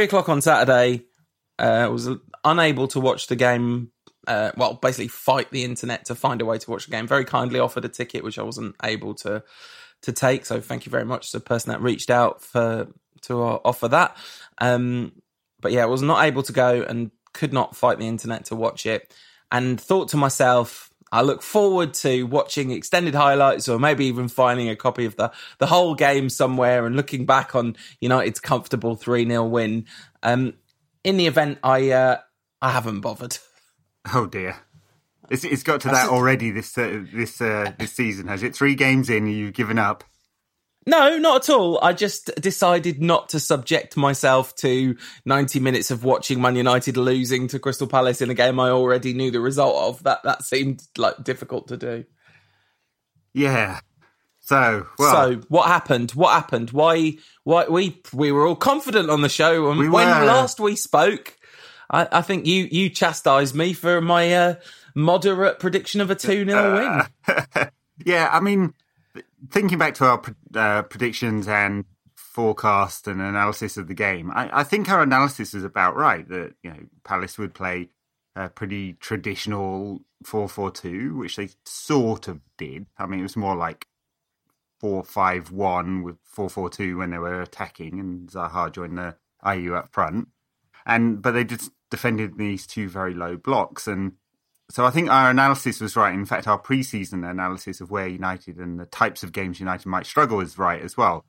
three o'clock on Saturday. Uh, was unable to watch the game. Uh, well, basically, fight the internet to find a way to watch the game. Very kindly offered a ticket, which I wasn't able to to take. So, thank you very much to the person that reached out for to uh, offer that. Um, but yeah, I was not able to go and could not fight the internet to watch it. And thought to myself, I look forward to watching extended highlights or maybe even finding a copy of the, the whole game somewhere and looking back on United's comfortable 3 0 win. Um, in the event, I uh, I haven't bothered. Oh dear. It's, it's got to that already this uh, this uh, this season, has it? Three games in, you've given up. No, not at all. I just decided not to subject myself to 90 minutes of watching Man United losing to Crystal Palace in a game I already knew the result of. That that seemed like difficult to do. Yeah. So, well, so what happened? What happened? Why? Why we we were all confident on the show, and we when last we spoke, I, I, think you you chastised me for my uh, moderate prediction of a two 0 win. yeah, I mean, thinking back to our uh, predictions and forecast and analysis of the game, I, I, think our analysis is about right. That you know Palace would play a pretty traditional four four two, which they sort of did. I mean, it was more like four five one with four four two when they were attacking, and Zaha joined the Ayew up front. And but they just defended these two very low blocks and so I think our analysis was right. In fact, our preseason analysis of where United and the types of games United might struggle is right as well.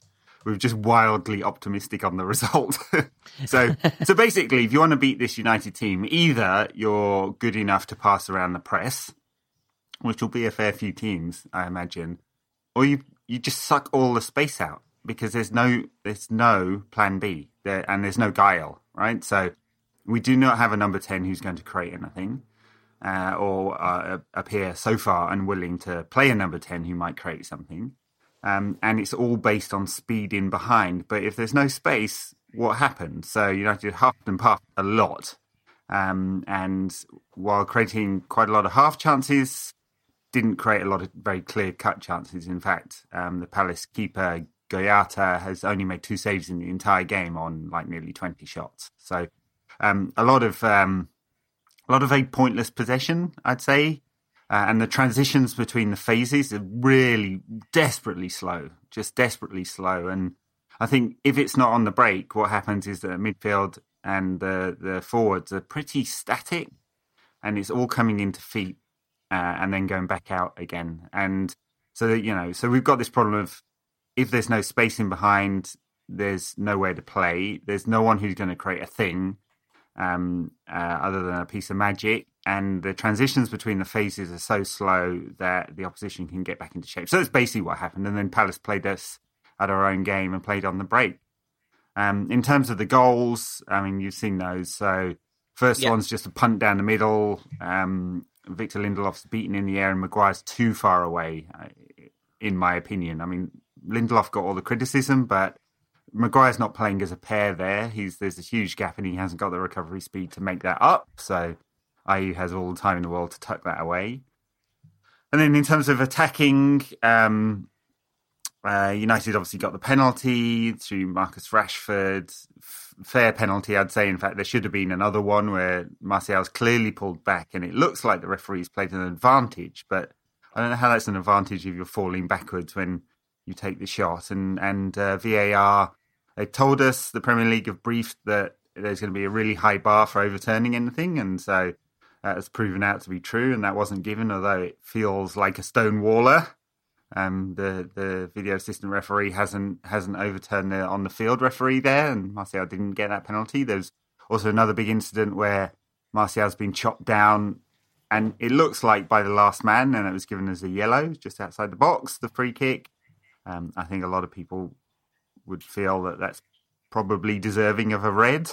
We were just wildly optimistic on the result. so, so basically, if you want to beat this United team, either you're good enough to pass around the press, which will be a fair few teams, I imagine, or you you just suck all the space out because there's no there's no plan B there, and there's no guile, right? So we do not have a number ten who's going to create anything uh, or uh, appear so far unwilling to play a number 10 who might create something. Um, and it's all based on speed in behind. But if there's no space, what happens? So United huffed and puffed a lot. Um, and while creating quite a lot of half chances, didn't create a lot of very clear cut chances. In fact, um, the Palace keeper Guaita has only made two saves in the entire game on like nearly 20 shots. So um, a lot of um, a lot of very pointless possession, I'd say. Uh, and the transitions between the phases are really desperately slow, just desperately slow. And I think if it's not on the break, what happens is that midfield and the, the forwards are pretty static and it's all coming into feet uh, and then going back out again. And so, that, you know, so we've got this problem of if there's no space in behind, there's nowhere to play. There's no one who's going to create a thing um, uh, other than a piece of magic. And the transitions between the phases are so slow that the opposition can get back into shape. So that's basically what happened. And then Palace played us at our own game and played on the break. Um, in terms of the goals, I mean, you've seen those. So first one's just a punt down the middle. Um, Victor Lindelof's beaten in the air, and Maguire's too far away, uh, in my opinion. I mean, Lindelof got all the criticism, but Maguire's not playing as a pair there. He's there's a huge gap and he hasn't got the recovery speed to make that up. So Ayew has all the time in the world to tuck that away. And then in terms of attacking, um, uh, United obviously got the penalty through Marcus Rashford. F- fair penalty, I'd say. In fact, there should have been another one where Martial's clearly pulled back, and it looks like the referee's played an advantage. But I don't know how that's an advantage if you're falling backwards when you take the shot. And and uh, VAR they told us the Premier League have briefed that there's going to be a really high bar for overturning anything, and so that has proven out to be true, and that wasn't given, although it feels like a stonewaller. Um, the the video assistant referee hasn't hasn't overturned the on the field referee there, and Martial didn't get that penalty. There's also another big incident where Martial's been chopped down, and it looks like by the last man, and it was given as a yellow just outside the box, the free kick. Um, I think a lot of people would feel that that's probably deserving of a red.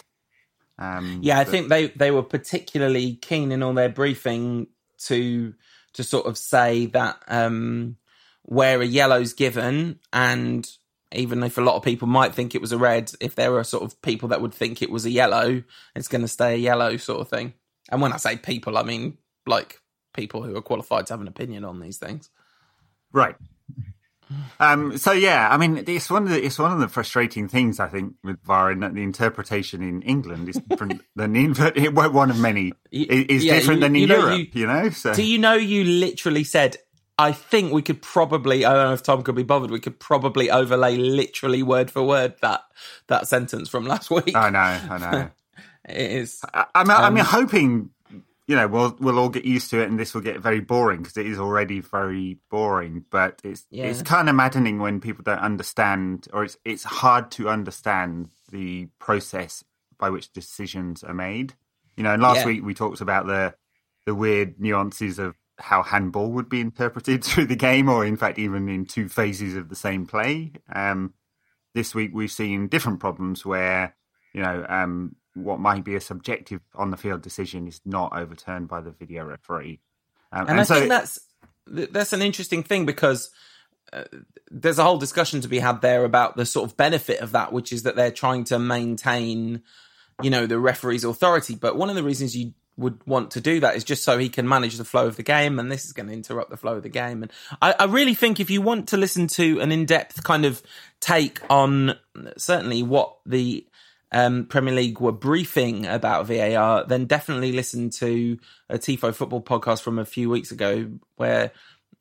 Um, yeah, I but... think they they were particularly keen in all their briefing to to sort of say that um, where a yellow's given, and even if a lot of people might think it was a red, if there are sort of people that would think it was a yellow, it's going to stay a yellow sort of thing. And when I say people, I mean like people who are qualified to have an opinion on these things. Right. Um, so yeah, I mean, it's one of the it's one of the frustrating things I think with VAR in that the interpretation in England is different than in one of many is yeah, different you, than in you know, Europe. You, you, know, so do you know you literally said. I think we could probably. I don't know if Tom could be bothered. We could probably overlay literally word for word that that sentence from last week. I know. I know. it is. I, I'm, um, I'm hoping you know, we'll we'll all get used to it, and this will get very boring because it is already very boring. But it's yeah. it's kind of maddening when people don't understand, or it's it's hard to understand the process by which decisions are made. You know, and last yeah. week we talked about the the weird nuances of how handball would be interpreted through the game, or in fact, even in two phases of the same play. Um, this week we've seen different problems where you know um, what might be a subjective on the field decision is not overturned by the video referee. Um, and, and, I so think that's that's an interesting thing because uh, there's a whole discussion to be had there about the sort of benefit of that, which is that they're trying to maintain, you know, the referee's authority. But one of the reasons you would want to do that is just so he can manage the flow of the game, and this is going to interrupt the flow of the game. And I, I really think if you want to listen to an in-depth kind of take on certainly what the um, Premier League were briefing about VAR, then definitely listen to a Tifo football podcast from a few weeks ago where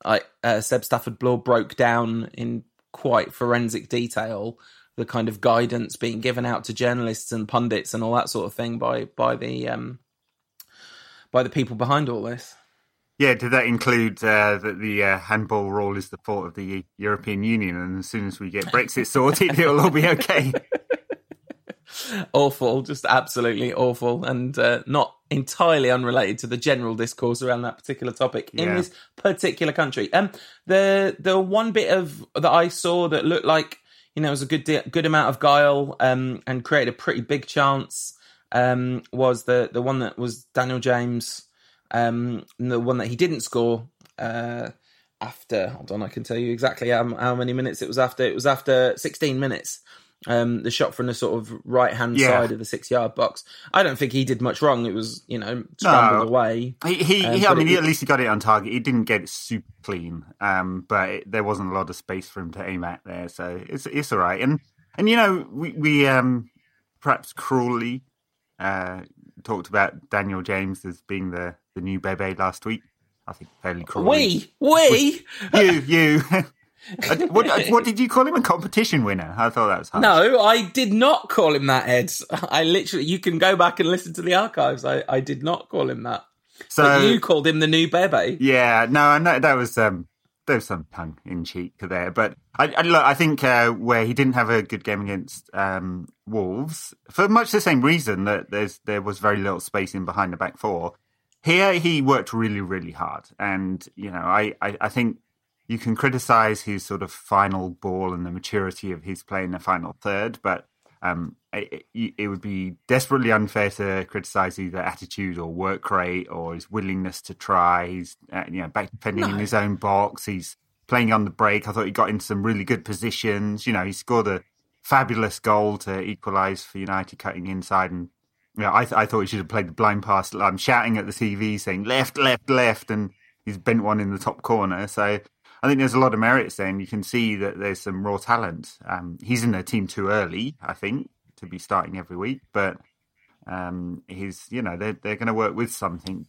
I, uh, Seb Stafford Bloor broke down in quite forensic detail the kind of guidance being given out to journalists and pundits and all that sort of thing by by the um, by the people behind all this. Yeah, did that include uh, that the uh, handball rule is the fault of the European Union, and as soon as we get Brexit sorted, it'll all be okay? Awful, just absolutely awful, and uh, not entirely unrelated to the general discourse around that particular topic in this particular country. Um, the the one bit of that I saw that looked like you know was a good good amount of guile um, and created a pretty big chance um, was the the one that was Daniel James, um, the one that he didn't score. Uh, after hold on, I can tell you exactly how, how many minutes it was after. It was after 16 minutes um, the shot from the sort of right hand yeah. side of the six yard box. I don't think he did much wrong. It was, you know, scrambled no. away. He, he, um, he I mean, it, at least he got it on target. He didn't get it super clean, um, but it, there wasn't a lot of space for him to aim at there, so it's it's all right. And and you know, we we um, perhaps cruelly uh, talked about Daniel James as being the the new Bebe last week. I think fairly cruelly. We we you you. what, what, did you call him? A competition winner? I thought that was harsh. No, I did not call him that, Ed. I literally, you can go back and listen to the archives. I, I did not call him that. So but you called him the new Bebe. Yeah, no, I know that was um, there was some tongue in cheek there, but I, I look, I think uh, where he didn't have a good game against um, Wolves for much the same reason that there's there was very little space in behind the back four. Here he worked really, really hard, and you know, I, I, I think you can criticize his sort of final ball and the maturity of his play in the final third, but um, it, it, would be desperately unfair to criticize either attitude or work rate or his willingness to try. He's uh, you know back defending no. in his own box. He's playing on the break. I thought he got in some really good positions. You know, he scored a fabulous goal to equalise for United, cutting inside and. You know, I, th- I thought he should have played the blind pass. I'm shouting at the TV saying left, left, left, and he's bent one in the top corner. So I think there's a lot of merits there, and you can see that there's some raw talent. Um, he's in the team too early, I think, to be starting every week, but um, he's, you know, they're, they're going to work with something.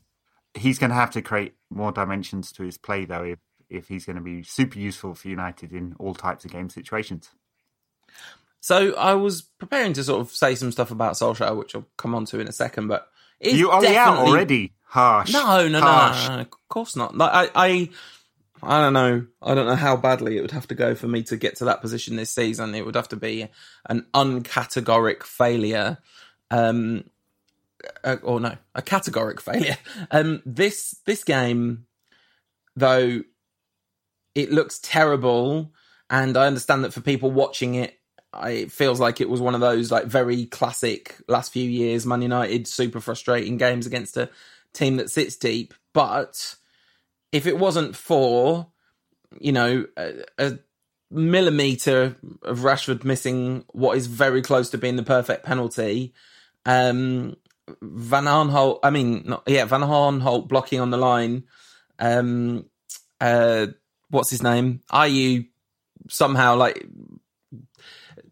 He's going to have to create more dimensions to his play, though, if, if he's going to be super useful for United in all types of game situations. So I was preparing to sort of say some stuff about Solskjaer, which I'll come on to in a second, but you are definitely... out already. Harsh. No, no, Harsh. no, no, of course not. Like, I, I I don't know. I don't know how badly it would have to go for me to get to that position this season. It would have to be an uncategoric failure. Um, uh, or no, a categoric failure. Um, this this game, though, it looks terrible, and I understand that for people watching it, I, it feels like it was one of those like very classic last few years Man United super frustrating games against a team that sits deep, but if it wasn't for, you know, a, a millimeter of Rashford missing what is very close to being the perfect penalty, um, Van Aanholt, I mean, not, yeah, Van Aanholt blocking on the line, um, uh, what's his name? Are you somehow like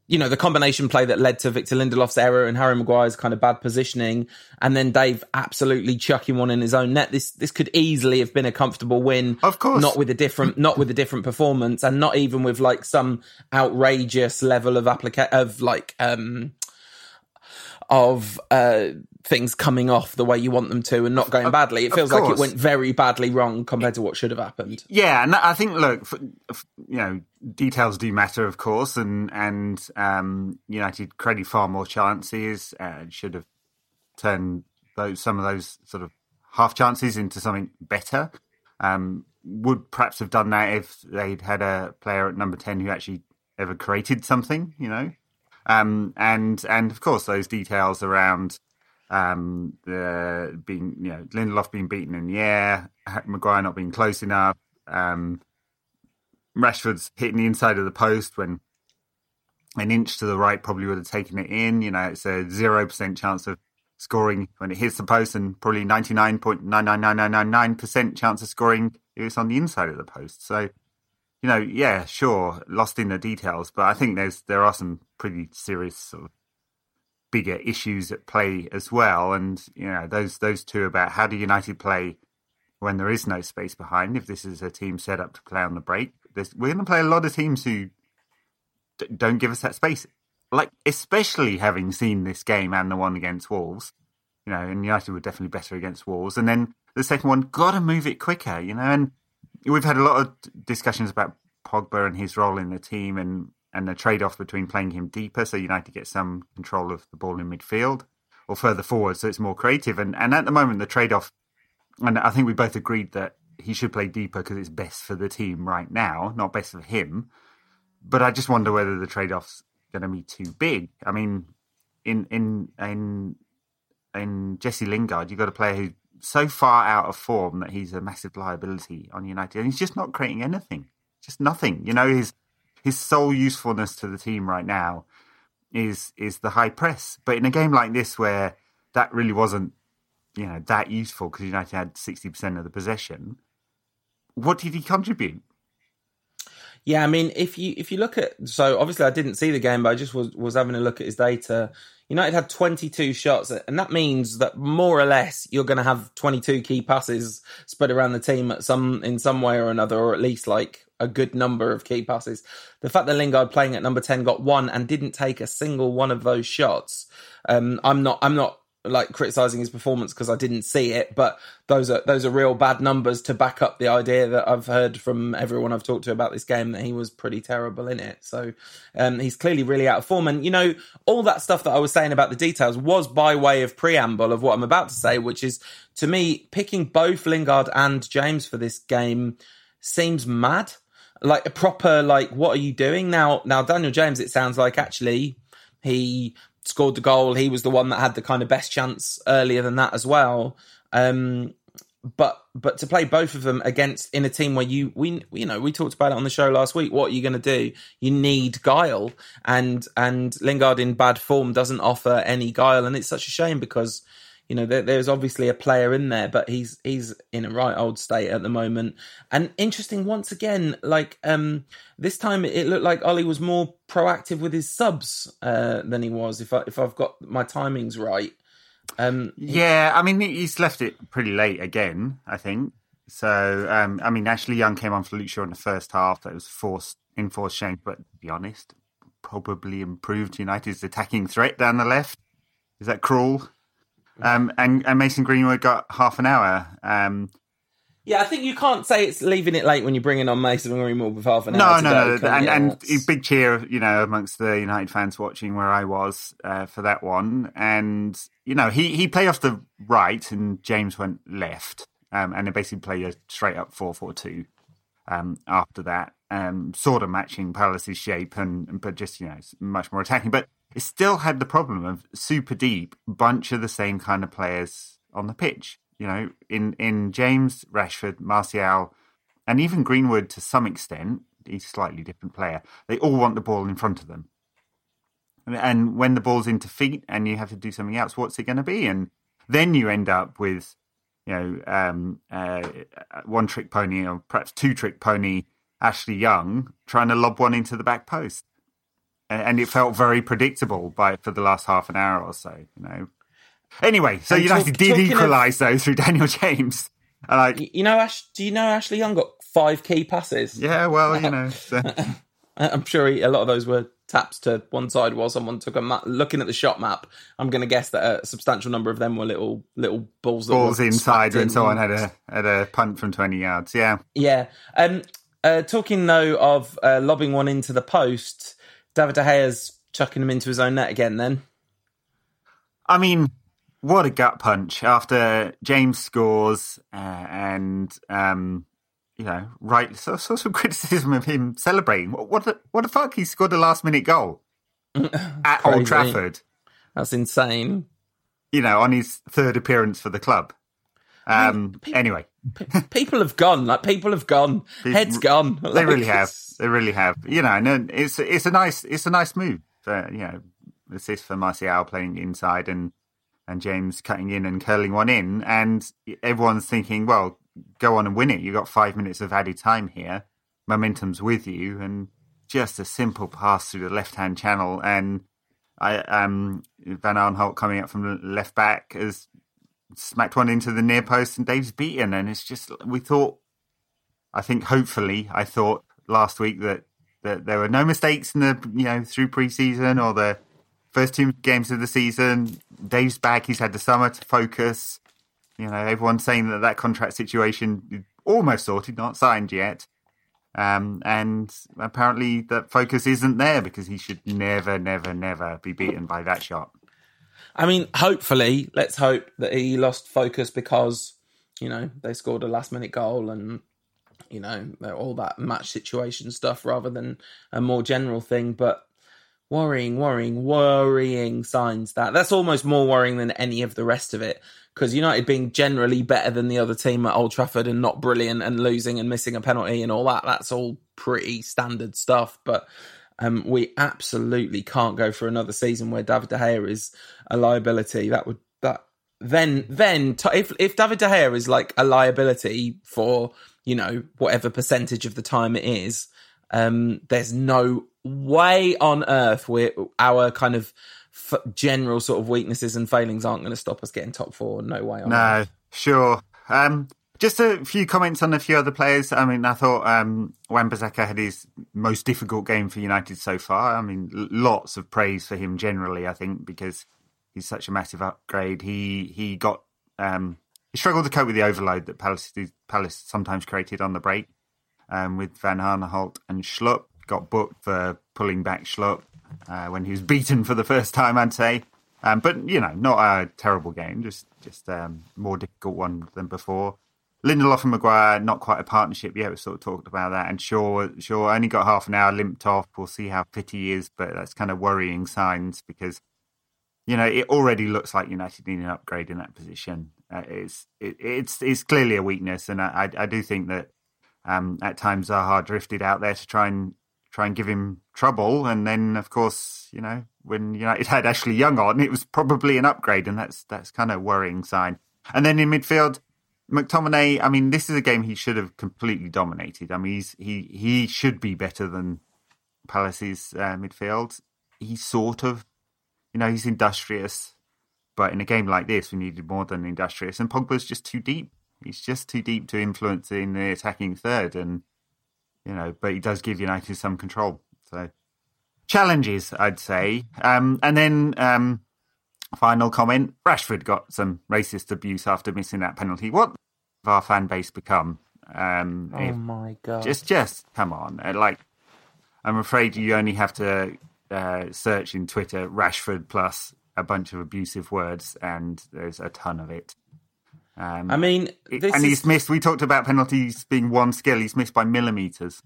you know, the combination play that led to Victor Lindelof's error and Harry Maguire's kind of bad positioning, and then Dave absolutely chucking one in his own net. This this could easily have been a comfortable win. Of course, not with a different, not with a different performance, and not even with like some outrageous level of applica- of like um of uh things coming off the way you want them to and not going badly. It feels like it went very badly wrong compared to what should have happened. Yeah, and I think look, you know, details do matter, of course, and and um, United created far more chances. and should have turned those some of those sort of half chances into something better. Um, would perhaps have done that if they'd had a player at number ten who actually ever created something, you know. Um, and and of course those details around um, the being you know Lindelof being beaten in the air, Maguire not being close enough, um, Rashford's hitting the inside of the post when an inch to the right probably would have taken it in. You know, it's a zero percent chance of scoring when it hits the post, and probably ninety nine point nine nine nine nine nine nine percent chance of scoring if it's on the inside of the post. So, you know, yeah, sure, lost in the details, but I think there's there are some pretty serious sort of bigger issues at play as well. And you know those those two about how do United play when there is no space behind. If this is a team set up to play on the break, There's, we're going to play a lot of teams who d- don't give us that space. Like especially having seen this game and the one against Wolves, you know, and United were definitely better against Wolves. And then the second one, got to move it quicker, you know. And we've had a lot of discussions about Pogba and his role in the team and and the trade off between playing him deeper so United get some control of the ball in midfield or further forward so it's more creative. And, and at the moment, the trade off, and I think we both agreed that he should play deeper because it's best for the team right now, not best for him. But I just wonder whether the trade off's going to be too big. I mean, in in in in Jesse Lingard, you've got a player who's so far out of form that he's a massive liability on United, and he's just not creating anything, just nothing. You know, he's his sole usefulness to the team right now is is the high press. But in a game like this, where that really wasn't, you know, that useful because United had sixty percent of the possession, what did he contribute? Yeah, I mean, if you if you look at so obviously I didn't see the game, but I just was was having a look at his data. United had 22 shots, and that means that more or less you're going to have 22 key passes spread around the team at some in some way or another, or at least like a good number of key passes. The fact that Lingard playing at number 10 got one and didn't take a single one of those shots. Um, I'm not, I'm not like criticizing his performance because I didn't see it, but those are those are real bad numbers to back up the idea that I've heard from everyone I've talked to about this game that he was pretty terrible in it. So um, he's clearly really out of form, and you know all that stuff that I was saying about the details was by way of preamble of what I'm about to say, which is to me picking both Lingard and James for this game seems mad like a proper like what are you doing? Now now daniel james it sounds like actually he scored the goal. He was the one that had the kind of best chance earlier than that as well. Um but but to play both of them against in a team where you we you know we talked about it on the show last week. What are you going to do? You need guile. And and lingard in bad form doesn't offer any guile. And it's such a shame because you know, there, there's obviously a player in there, but he's he's in a right old state at the moment. And interesting, once again, like um, this time it looked like Ole was more proactive with his subs uh, than he was. If I if I've got my timings right. Um, yeah, I mean he's left it pretty late again. I think so. Um, I mean, Ashley Young came on for Luke Shaw in the first half. That was forced enforced change, but to be honest, probably improved United's attacking threat down the left. Is that cruel? Um, and, and Mason Greenwood got half an hour. Um, yeah, I think you can't say it's leaving it late when you're bringing on Mason Greenwood with half an no, hour. No, no, no, and, and big cheer, you know, amongst the United fans watching where I was uh, for that one. And you know, he he played off the right, and James went left, um, and they basically played a straight up four four two. Um, after that, um, sort of matching Palace's shape, and but just you know, much more attacking. But it still had the problem of super deep bunch of the same kind of players on the pitch. You know, in in James, Rashford, Martial, and even Greenwood to some extent, he's a slightly different player. They all want the ball in front of them. And when the ball's into feet and you have to do something else, what's it going to be? And then you end up with, you know, um, uh, one trick pony or perhaps two trick pony Ashley Young trying to lob one into the back post, and, and it felt very predictable by for the last half an hour or so. You know. Anyway, so And United talk- did equalise though through Daniel James. Like, You know, Ash. Do you know Ashley Young got five key passes? yeah, well, you know, so, I'm sure he, a lot of those were taps to one side while someone took a map. Looking at the shot map, I'm going to guess that a substantial number of them were little little balls. Balls inside when in. someone had a had a punt from twenty yards. Yeah, Yeah. Um, uh, talking though of uh, lobbing one into the post, David De Gea's chucking him into his own net again. Then I mean, what a gut punch after James scores uh, and um, you know, right? So, so some criticism of him celebrating. What what the, what the fuck? He scored a last minute goal at Old Trafford. that's insane. You know, on his third appearance for the club. Um, anyway, P- people have gone. Like people have gone. Heads gone. they really have. They really have. You know, and it's it's a nice it's a nice move. For, you know, assist for Martial playing inside and and James cutting in and curling one in, and everyone's thinking, well, go on and win it. You got five minutes of added time here. Momentum's with you, and just a simple pass through the left hand channel, and I um Van Aanholt coming up from the left back has smacked one into the near post, and Dave's beaten, and it's just we thought I think hopefully I thought last week that, that there were no mistakes in the you know through preseason or the first two games of the season. Dave's back; he's had the summer to focus. You know, everyone's saying that that contract situation almost sorted, not signed yet. Um, and apparently that focus isn't there because he should never, never, never be beaten by that shot. I mean, hopefully, let's hope that he lost focus because you know they scored a last minute goal and you know all that match situation stuff rather than a more general thing. But worrying, worrying, worrying signs that that's almost more worrying than any of the rest of it. Because United being generally better than the other team at Old Trafford and not brilliant and losing and missing a penalty and all that, that's all pretty standard stuff. But um, we absolutely can't go for another season where David De Gea is a liability. That would that then then if if David De Gea is like a liability for you know whatever percentage of the time it is, um, there's no way on earth where our kind of f- general sort of weaknesses and failings aren't going to stop us getting top four. No way on earth. No, sure. Um, just a few comments on a few other players. I mean, I thought um, had his most difficult game for United so far. I mean, lots of praise for him generally. I think because he's such a massive upgrade. He he got um, he struggled to cope with the overload that Palace Palace sometimes created on the break um, with Van Aanholt and Schlupp. Got booked for pulling back Schlupp uh, when he was beaten for the first time, I'd say. Um, but you know, not a terrible game, just just um, more difficult one than before. Lindelof and Maguire, not quite a partnership yet. We sort of talked about that. And Shaw, Shaw only got half an hour limped off. We'll see how fit he is, but that's kind of worrying signs because you know it already looks like United need an upgrade in that position. Uh, it's it, it's it's clearly a weakness, and I I, I do think that um, at times Zaha drifted out there to try and try and give him trouble, and then of course you know when United had Ashley Young on, it was probably an upgrade, and that's that's kind of worrying sign. And then in midfield, McTominay. I mean, this is a game he should have completely dominated. I mean, he's he he should be better than Palace's uh, midfield. He's sort of, you know, he's industrious, but in a game like this, we needed more than industrious. And Pogba's just too deep. He's just too deep to influence in the attacking third, and you know, but he does give United some control. So challenges, I'd say. Um, and then um, final comment: Rashford got some racist abuse after missing that penalty. What have our fan base become? Um, Oh if- my god! just, just come on. Uh, Like, I'm afraid you only have to uh, search in Twitter Rashford plus a bunch of abusive words, and there's a ton of it. Um, I mean, this and is, he's missed. We talked about penalties being one skill. He's missed by millimeters.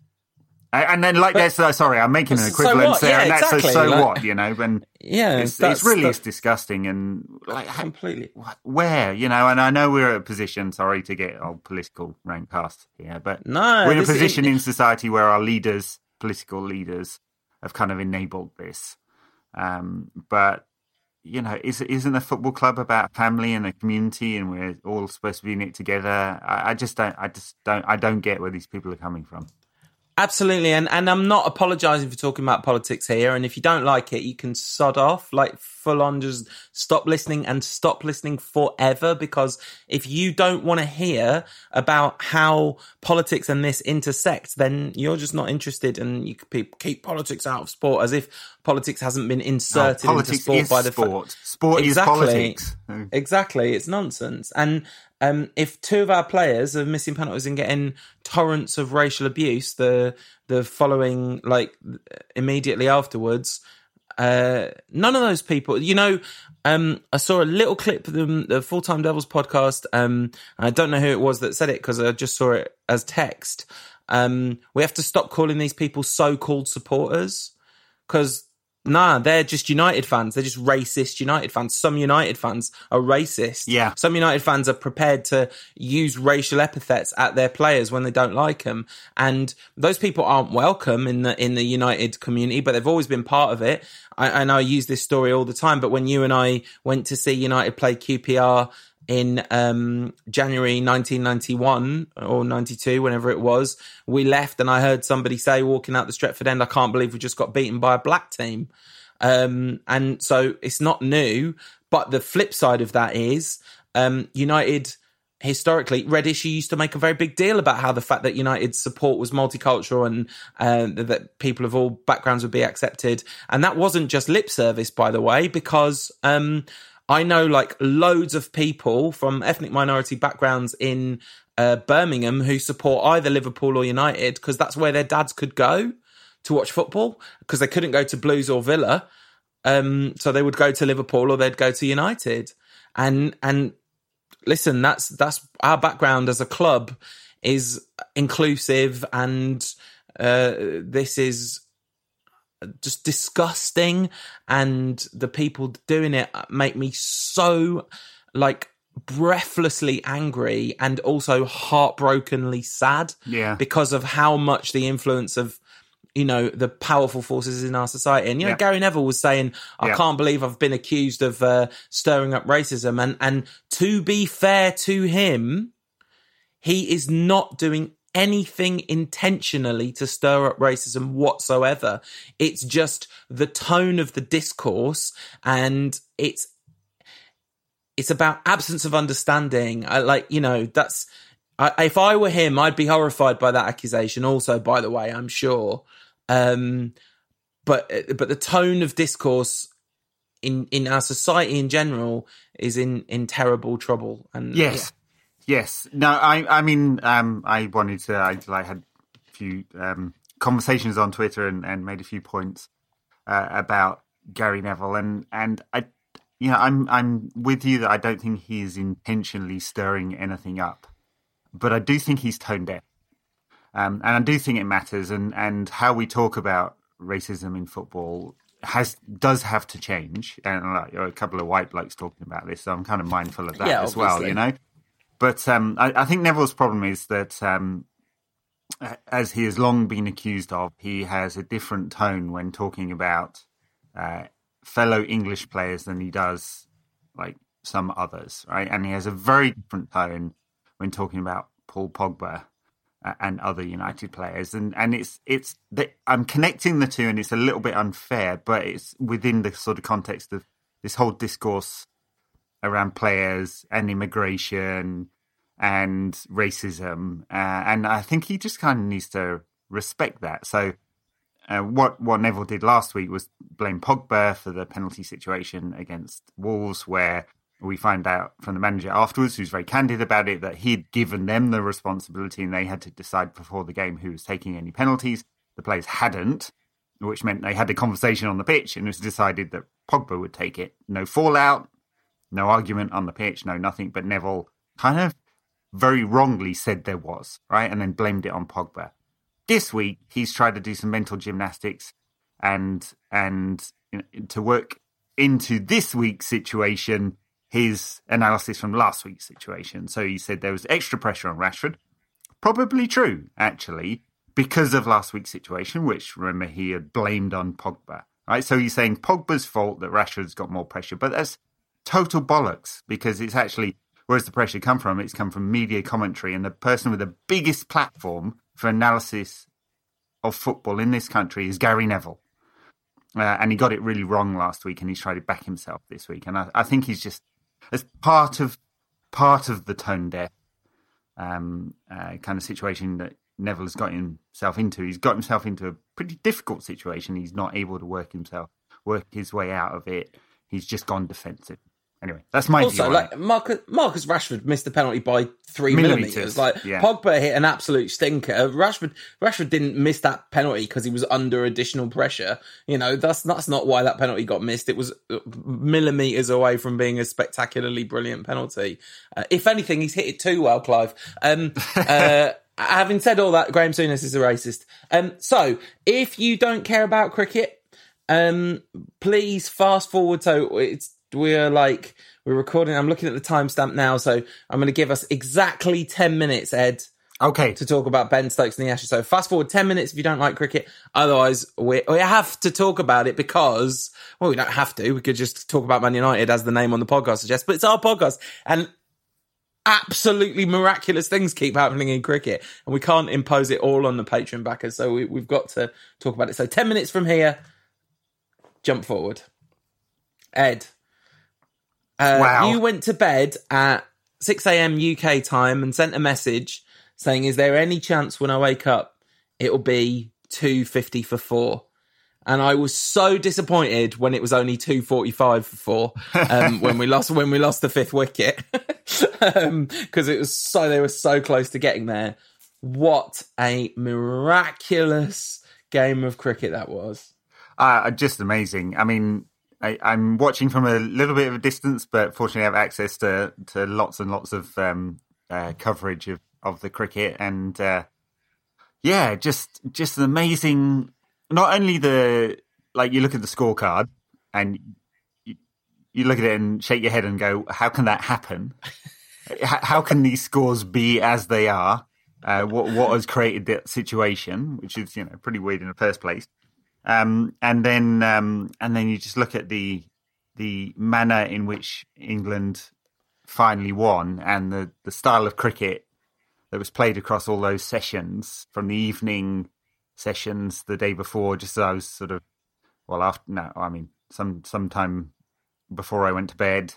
And then, like, there's uh, sorry, I'm making an So equivalence what? there, Yeah, and that's a exactly, so like- what, you know. And yeah, it's, it's really it's disgusting, and like, how- completely. where you know. And I know we're at a position. Sorry to get all political rank cast here, but No, we're in a position it- in society where our leaders, political leaders, have kind of enabled this. Um, but you know, is, isn't a football club about family and a community, and we're all supposed to be in it together? I, I just don't. I just don't. I don't get where these people are coming from. Absolutely, and and I'm not apologising for talking about politics here. And if you don't like it, you can sod off, like full on, just stop listening and stop listening forever. Because if you don't want to hear about how politics and this intersect, then you're just not interested, and you keep keep politics out of sport as if politics hasn't been inserted no, into sport by the sport. Sport exactly, is politics. Exactly, it's nonsense. And um, if two of our players are missing penalties and getting torrents of racial abuse, the the following like immediately afterwards, uh, none of those people, you know, um, I saw a little clip of them, the Full Time Devils podcast. Um, I don't know who it was that said it because I just saw it as text. Um, we have to stop calling these people so called supporters because Nah, they're just United fans. They're just racist United fans. Some United fans are racist. Yeah. Some United fans are prepared to use racial epithets at their players when they don't like them. And those people aren't welcome in the, in the United community, but they've always been part of it. I, and I use this story all the time, but when you and I went to see United play QPR in um, January 1991 or 92, whenever it was, we left and I heard somebody say walking out the Stretford end, I can't believe we just got beaten by a black team. Um, and so it's not new, but the flip side of that is um, United historically, Red Issue used to make a very big deal about how the fact that United's support was multicultural and uh, that people of all backgrounds would be accepted. And that wasn't just lip service, by the way, because um, I know like loads of people from ethnic minority backgrounds in uh, Birmingham who support either Liverpool or United because that's where their dads could go to watch football because they couldn't go to Blues or Villa. Um, so they would go to Liverpool or they'd go to United. And and listen, that's that's our background as a club is inclusive and uh, this is just disgusting and the people doing it make me so like breathlessly angry and also heartbrokenly sad yeah because of how much the influence of you know the powerful forces in our society and you know Yeah. Gary Neville was saying I Yeah. can't believe I've been accused of uh, stirring up racism and and to be fair to him he is not doing anything intentionally to stir up racism whatsoever. It's just the tone of the discourse and it's it's about absence of understanding. I, like, you know, that's I, if I were him, I'd be horrified by that accusation also by the way, I'm sure. Um but but the tone of discourse in in our society in general is in in terrible trouble and Yes, yes. No, I, I mean, um, I wanted to. I like had a few um, conversations on Twitter and, and made a few points uh, about Gary Neville, and and I, you know, I'm I'm with you that I don't think he is intentionally stirring anything up, but I do think he's tone deaf, um, and I do think it matters, and and how we talk about racism in football has does have to change, and like, a couple of white blokes talking about this, so I'm kind of mindful of that Yeah, as well, you know. But um, I, I think Neville's problem is that, um, as he has long been accused of, he has a different tone when talking about uh, fellow English players than he does like some others, right? And he has a very different tone when talking about Paul Pogba uh, and other United players, and and it's it's that I'm connecting the two, and it's a little bit unfair, but it's within the sort of context of this whole discourse around players and immigration and racism, uh, and I think he just kind of needs to respect that. So, uh, what what Neville did last week was blame Pogba for the penalty situation against Wolves, where we find out from the manager afterwards, who's very candid about it, that he'd given them the responsibility and they had to decide before the game who was taking any penalties. The players hadn't, which meant they had a conversation on the pitch and it was decided that Pogba would take it. No fallout, no argument on the pitch, no nothing. But Neville kind of very wrongly said there was, right? And then blamed it on Pogba. This week, he's tried to do some mental gymnastics and and you know, to work into this week's situation his analysis from last week's situation. So he said there was extra pressure on Rashford. Probably true, actually, because of last week's situation, which remember he had blamed on Pogba. Right? So he's saying Pogba's fault that Rashford's got more pressure, but that's total bollocks because it's actually where's the pressure come from? It's come from media commentary and the person with the biggest platform for analysis of football in this country is Gary Neville. Uh, and he got it really wrong last week, and he's tried to back himself this week. And I, I think he's just as part of part of the tone deaf um, uh, kind of situation that Neville has got himself into. He's got himself into a pretty difficult situation. He's not able to work himself work his way out of it. He's just gone defensive. Anyway, that's my also view. like Marcus, Marcus Rashford missed the penalty by three Millimeters, millimeters. Like yeah. Pogba hit an absolute stinker. Rashford Rashford didn't miss that penalty because he was under additional pressure. You know that's that's not why that penalty got missed. It was uh, millimeters away from being a spectacularly brilliant penalty. Uh, if anything, he's hit it too well, Clive. Um, uh, having said all that, Graham Souness is a racist. Um, so if you don't care about cricket, um, please fast forward. So it's we're like we're recording. I'm looking at the timestamp now, so I'm going to give us exactly ten minutes, Ed, okay. to talk about Ben Stokes and the Ashes. So fast forward ten minutes if you don't like cricket. Otherwise, we we have to talk about it because well, we don't have to. We could just talk about Man United as the name on the podcast suggests, but it's our podcast and. Absolutely miraculous things keep happening in cricket, and we can't impose it all on the Patreon backers. So we, we've got to talk about it. So ten minutes from here, jump forward. Ed, uh, Wow. you went to bed at 6 a.m. UK time and sent a message saying, "Is there any chance when I wake up it'll be 2:50 for four? And I was so disappointed when it was only 2:45 for four um, when we lost when we lost the fifth wicket because it was so they were so close to getting there. What a miraculous game of cricket that was! Uh, just amazing. I mean, I, I'm watching from a little bit of a distance, but fortunately, I have access to, to lots and lots of um, uh, coverage of, of the cricket, and uh, yeah, just just an amazing. Not only the like, you look at the scorecard and you, you look at it and shake your head and go, "How can that happen? How can these scores be as they are? Uh, what what has created that situation, which is you know pretty weird in the first place." Um, and then um, and then you just look at the the manner in which England finally won and the, the style of cricket that was played across all those sessions from the evening sessions the day before, just as I was sort of well after no, I mean some sometime before I went to bed,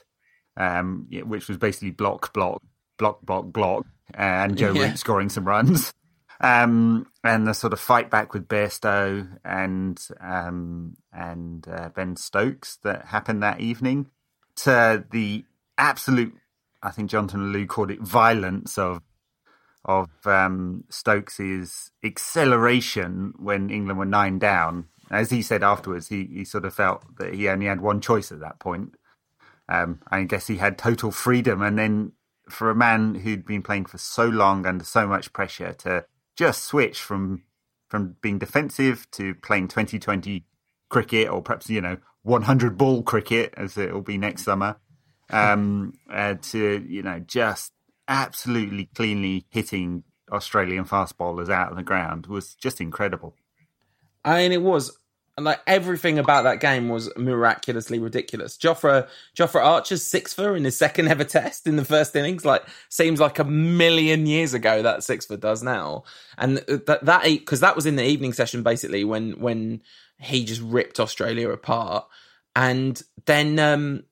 um, which was basically block block block block block, and Joe Yeah. Root scoring some runs. Um, and the sort of fight back with Bairstow and um, and uh, Ben Stokes that happened that evening, to the absolute, I think Jonathan Liew called it violence of of um, Stokes's acceleration when England were nine down. As he said afterwards, he, he sort of felt that he only had one choice at that point. Um, I guess he had total freedom, and then for a man who'd been playing for so long under so much pressure to just switch from from being defensive to playing 2020 cricket or perhaps you know 100 ball cricket as it will be next summer um uh, to you know just absolutely cleanly hitting Australian fast bowlers out of the ground was just incredible. I mean, it was and like everything about that game was miraculously ridiculous. Jofra Jofra Archer's six for in his second ever test in the first innings, like seems like a million years ago that six for does now. And that that because that was in the evening session basically when when he just ripped Australia apart, and then um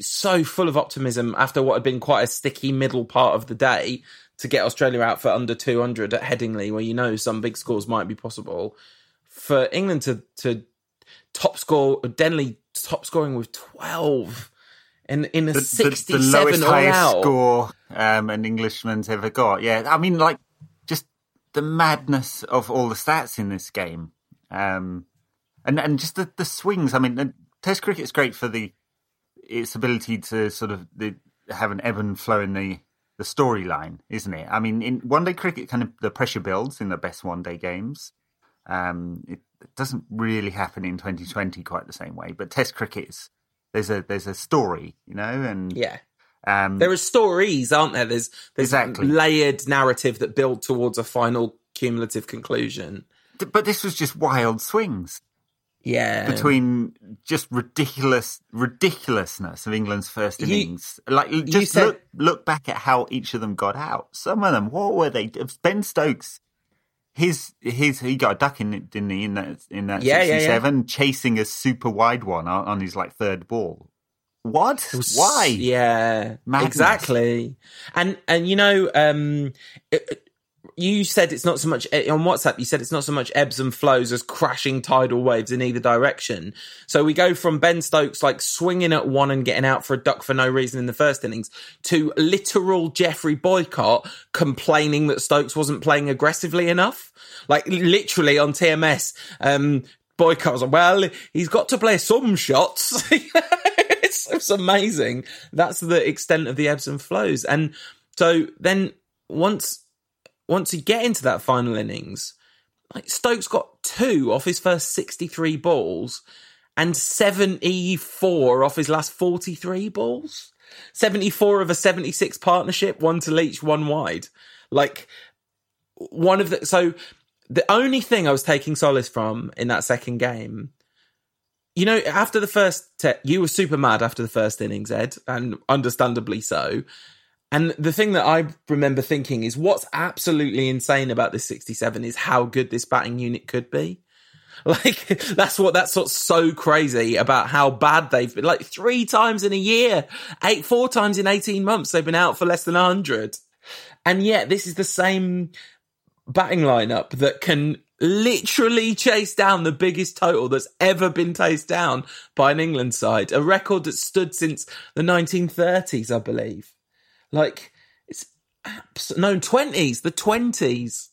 so full of optimism after what had been quite a sticky middle part of the day to get Australia out for under 200 at Headingley, where you know some big scores might be possible. For England to to top score, Denley top scoring with 12 in in a The, the, 67 the lowest all highest out. score um, an Englishman's ever got. Yeah, I mean, like just the madness of all the stats in this game, um, and and just the, the swings. I mean, Test cricket's great for the its ability to sort of the, have an ebb and flow in the the storyline, isn't it? I mean, in one day cricket, kind of the pressure builds in the best one day games. Um, it, it doesn't really happen in 2020 quite the same way, but Test cricket is there's a there's a story, you know, and Yeah. um, There are stories, aren't there? There's there's Exactly. layered narrative that build towards a final cumulative conclusion. but this was just wild swings Yeah. between just ridiculous ridiculousness of England's first You- innings. Like just said- look look back at how each of them got out. Some of them, what were they? Ben Stokes his his he got a duck in it, didn't he? In that in that Yeah, yeah, yeah. 67, chasing a super wide one on, on his like third ball. What? Was- Why? Yeah, Madness. exactly. And and you know, um, it- it- you said it's not so much eh, on WhatsApp. You said it's not so much ebbs and flows as crashing tidal waves in either direction. So we go from Ben Stokes like swinging at one and getting out for a duck for no reason in the first innings to literal Geoffrey Boycott complaining that Stokes wasn't playing aggressively enough. Like literally on TMS, um, Boycott was like, well, he's got to play some shots. it's, it's amazing. That's the extent of the ebbs and flows. And so then once once you get into that final innings, like Stokes got two off his first 63 balls and 74 off his last 43 balls. 74 of a 76 partnership, one to Leach, one wide. Like one of the so the only thing I was taking solace from in that second game, you know, after the first te- you were super mad after the first innings, Ed, and understandably so. And the thing that I remember thinking is what's absolutely insane about this 67 is how good this batting unit could be. Like that's what that's what's so crazy about how bad they've been. Like three times in a year, eight, four times in 18 months, they've been out for less than 100. And yet this is the same batting lineup that can literally chase down the biggest total that's ever been chased down by an England side. A record that stood since the 1930s, I believe. Like it's abs- no 20s, the 20s.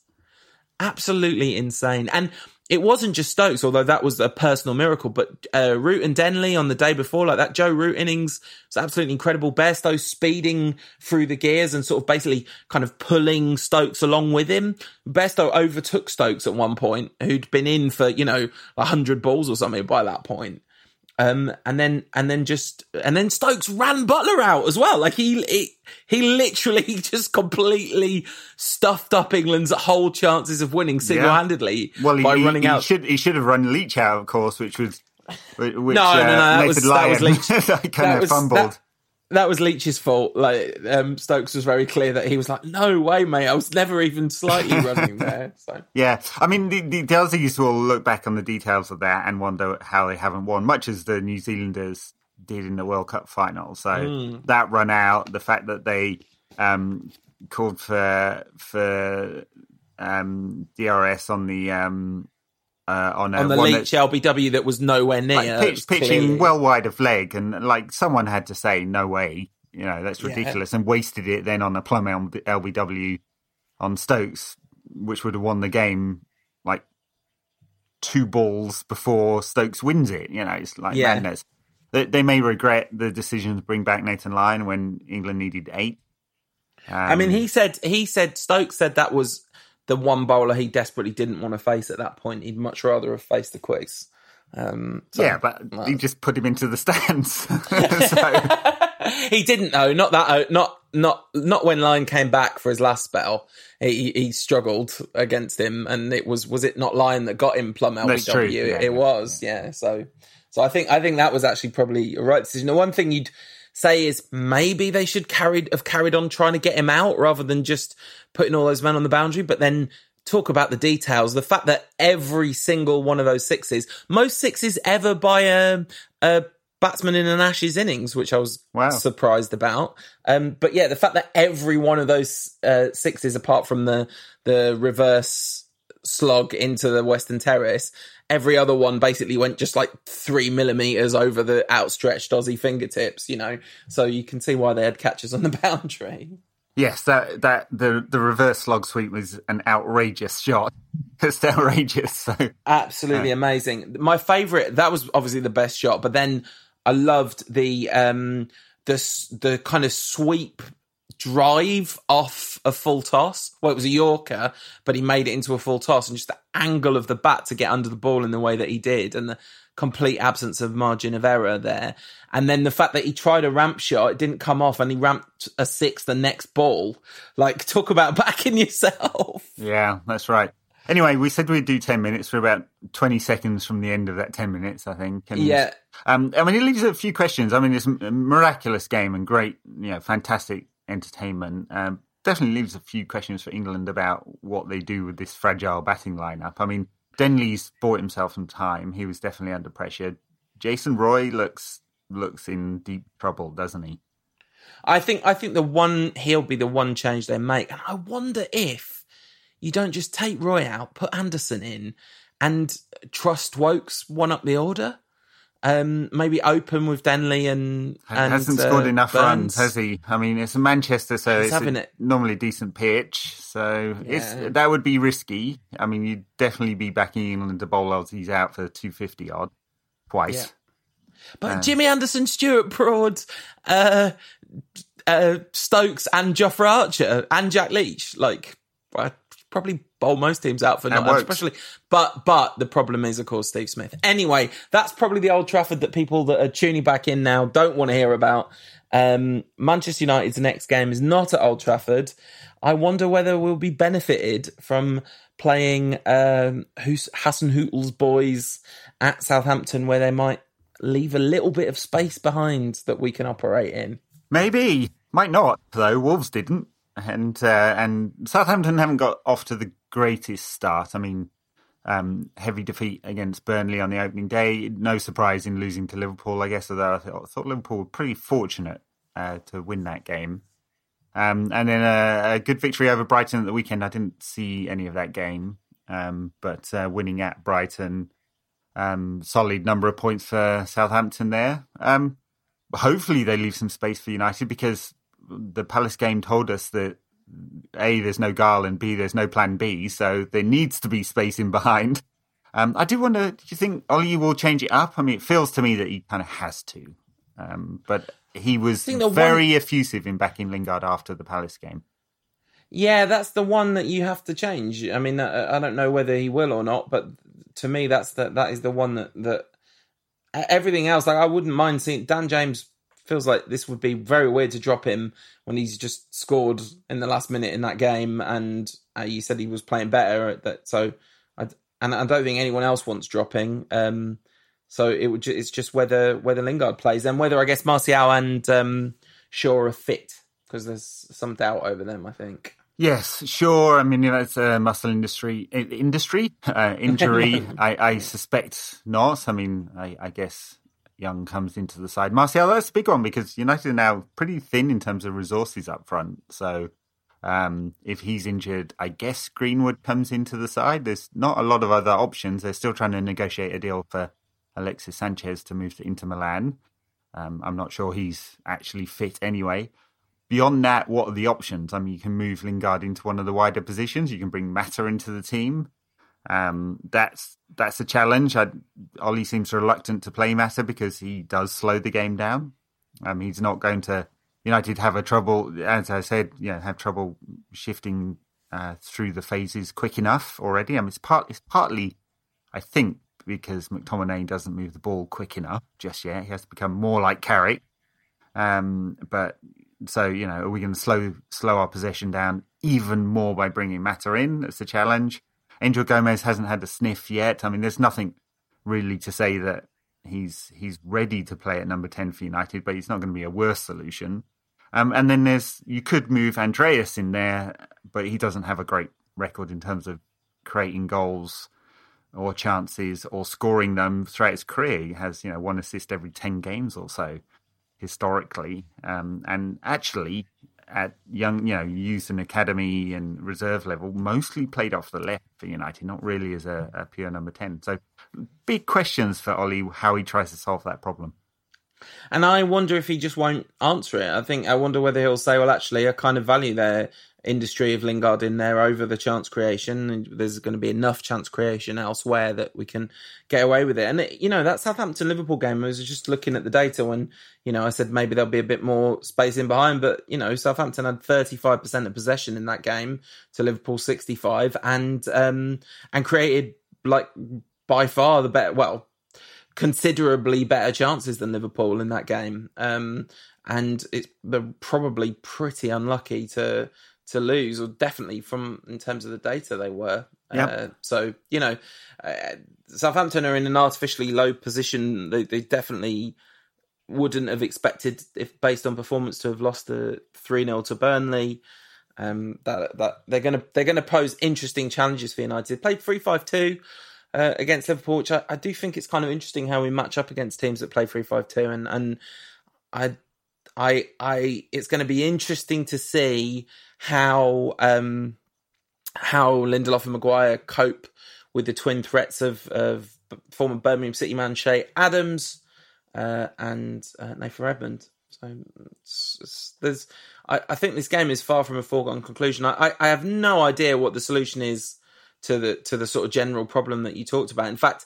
Absolutely insane. And it wasn't just Stokes, although that was a personal miracle, but uh, Root and Denley on the day before, like that Joe Root innings was absolutely incredible. Bairstow speeding through the gears and sort of basically kind of pulling Stokes along with him. Bairstow overtook Stokes at one point, who'd been in for, you know, 100 balls or something by that point. Um, and then, and then just, and then Stokes ran Buttler out as well. Like he, he, he literally just completely stuffed up England's whole chances of winning single handedly Well, he, by he- running he out. should he should have run Leach out, of course, which was which, no, no, no, that Nathan was- that was Leach. kind That of was- fumbled. that- that was Leach's fault. Like um, Stokes was very clear that he was like, "No way, mate! I was never even slightly running there." So Yeah, I mean, the, the, Aussies will look back on the details of that and wonder how they haven't won, much as the New Zealanders did in the World Cup final. So Hmm. that run out, the fact that they um, called for for um, DRS on the um, uh, on, a, on the Leach LBW that was nowhere near like, pitch, pitching clearly. well wide of leg, and like someone had to say, "No way." You know that's Yeah. ridiculous, and wasted it then on a plum LBW on Stokes, which would have won the game like two balls before Stokes wins it. You know, it's like Yeah. madness. They, they may regret the decision to bring back Nathan Lyon when England needed eight. Um, I mean, he said he said Stokes said that was the one bowler he desperately didn't want to face at that point. He'd much rather have faced the Quicks. Um, so- yeah, but well. he just put him into the stands. he didn't though. Not that. Not not not when Lyon came back for his last spell. He, he struggled against him, and it was was it not Lyon that got him plum LBW? That's true, It- yeah, it yeah, was, yeah. So so I think I think that was actually probably a right decision. The one thing you'd say is maybe they should carried have carried on trying to get him out rather than just putting all those men on the boundary. But then talk about the details. The fact that every single one of those sixes, most sixes ever by a, a batsman in an Ashes innings, which I was Wow. surprised about. Um, but yeah, the fact that every one of those uh, sixes, apart from the the reverse slog into the Western Terrace, every other one basically went just like three millimeters over the outstretched Aussie fingertips. You know, so you can see why they had catches on the boundary. Yes, that that the the reverse slog sweep was an outrageous shot. It's outrageous. So Absolutely amazing. My favorite that was obviously the best shot, but then I loved the um the the kind of sweep drive off a full toss. Well, it was a Yorker, but he made it into a full toss, and just the angle of the bat to get under the ball in the way that he did, and the complete absence of margin of error there. And then the fact that he tried a ramp shot, it didn't come off, and he ramped a six the next ball. Like, talk about backing yourself. yeah, that's right. Anyway, we said we'd do ten minutes. We're about twenty seconds from the end of that ten minutes, I think. And, Yeah. Um, I mean, it leaves a few questions. I mean, it's a miraculous game and great, you know, fantastic entertainment. Um, definitely leaves a few questions for England about what they do with this fragile batting lineup. I mean, Denley's bought himself some time. He was definitely under pressure. Jason Roy looks looks in deep trouble, doesn't he? I think I think the one he'll be the one change they make, and I wonder if you don't just take Roy out, put Anderson in, and trust Woakes one up the order. Um, maybe open with Denley and, and hasn't uh, scored enough Burns. runs, has he? I mean, it's a Manchester, so He's it's having a it. normally decent pitch. So Yeah. it's that would be risky. I mean, you'd definitely be backing England to bowl he's out for two fifty odd twice. Yeah. But Jimmy Anderson, Stuart Broad, uh, uh, Stokes, and Jofra Archer and Jack Leach, like probably bowl most teams out for That not, especially. But but the problem is, of course, Steve Smith. Anyway, that's probably the Old Trafford that people that are tuning back in now don't want to hear about. Um, Manchester United's next game is not at Old Trafford. I wonder whether we'll be benefited from playing um, Hasenhüttl's boys at Southampton, where they might leave a little bit of space behind that we can operate in. Maybe, might not though. Wolves didn't, and uh, and Southampton haven't got off to the greatest start. I mean, um, heavy defeat against Burnley on the opening day. No surprise in losing to Liverpool. I guess although I thought, I thought Liverpool were pretty fortunate uh, to win that game. Um, and then a, a good victory over Brighton at the weekend. I didn't see any of that game, um, but uh, winning at Brighton, um, solid number of points for Southampton there. Um, hopefully they leave some space for United because the Palace game told us that a there's no Gale and b there's no plan B, so there needs to be space in behind. Um, I do wonder, do you think Ole will change it up? I mean, it feels to me that he kind of has to, um, but he was very effusive in backing Lingard after the Palace game. Yeah, that's the one that you have to change. I mean, uh, I don't know whether he will or not, but to me, that's the, that is the one that that everything else. Like, I wouldn't mind seeing Dan James. Feels like this would be very weird to drop him when he's just scored in the last minute in that game, and uh, you said he was playing better at that. So, I, and I don't think anyone else wants dropping. Um, so it would. ju- It's just whether whether Lingard plays and whether I guess Martial and um, Shaw are fit because there's some doubt over them. I think. Yes, sure. I mean, you know, it's a muscle industry. Industry uh, injury. I, I suspect not. I mean, I, I guess Young comes into the side. Martial, that's a big one because United are now pretty thin in terms of resources up front. So um, if he's injured, I guess Greenwood comes into the side. There's not a lot of other options. They're still trying to negotiate a deal for Alexis Sanchez to move to Inter Milan. Um, I'm not sure he's actually fit anyway. Beyond that, what are the options? I mean, you can move Lingard into one of the wider positions. You can bring Mata into the team. Um, that's that's a challenge. I, Ole seems reluctant to play Mata because he does slow the game down. Um, he's not going to United have a trouble, as I said, know, have trouble shifting uh, through the phases quick enough already. I mean, it's part it's partly, I think, because McTominay doesn't move the ball quick enough just yet. He has to become more like Carrick. Um, but so you know, are we going to slow slow our possession down even more by bringing Mata in? That's the challenge. Angel Gomes hasn't had a sniff yet. I mean, there's nothing really to say that he's he's ready to play at number ten for United, but he's not going to be a worse solution. Um, and then there's you could move Andreas in there, but he doesn't have a great record in terms of creating goals or chances or scoring them throughout his career. He has you know one assist every ten games or so historically, um, and actually at young, you know, youth and academy and reserve level, mostly played off the left for United, not really as a, a pure number 10. So big questions for Ole, how he tries to solve that problem. And I wonder if he just won't answer it. I think I wonder whether he'll say, "Well, actually, I kind of value their industry of Lingard in there over the chance creation. And there's going to be enough chance creation elsewhere that we can get away with it." And it, you know that Southampton Liverpool game I was just looking at the data when you know I said maybe there'll be a bit more space in behind, but you know Southampton had 35 percent of possession in that game to Liverpool 65, and um and created like by far the better. Well considerably better chances than Liverpool in that game. Um, and it's probably pretty unlucky to to lose, or definitely from in terms of the data they were. Yep. Uh, so you know, uh, Southampton are in an artificially low position. They, they definitely wouldn't have expected, if based on performance, to have lost the three 0 to Burnley. Um, that that they're gonna they're gonna pose interesting challenges for United. They played three five two uh, against Liverpool, which I, I, do think it's kind of interesting how we match up against teams that play three five two, and and I I I it's going to be interesting to see how um how Lindelof and Maguire cope with the twin threats of of former Birmingham City man Che Adams uh, and uh, Nathan Redmond. So it's, it's, there's, I, I, think this game is far from a foregone conclusion. I, I, have no idea what the solution is to the to the sort of general problem that you talked about. In fact,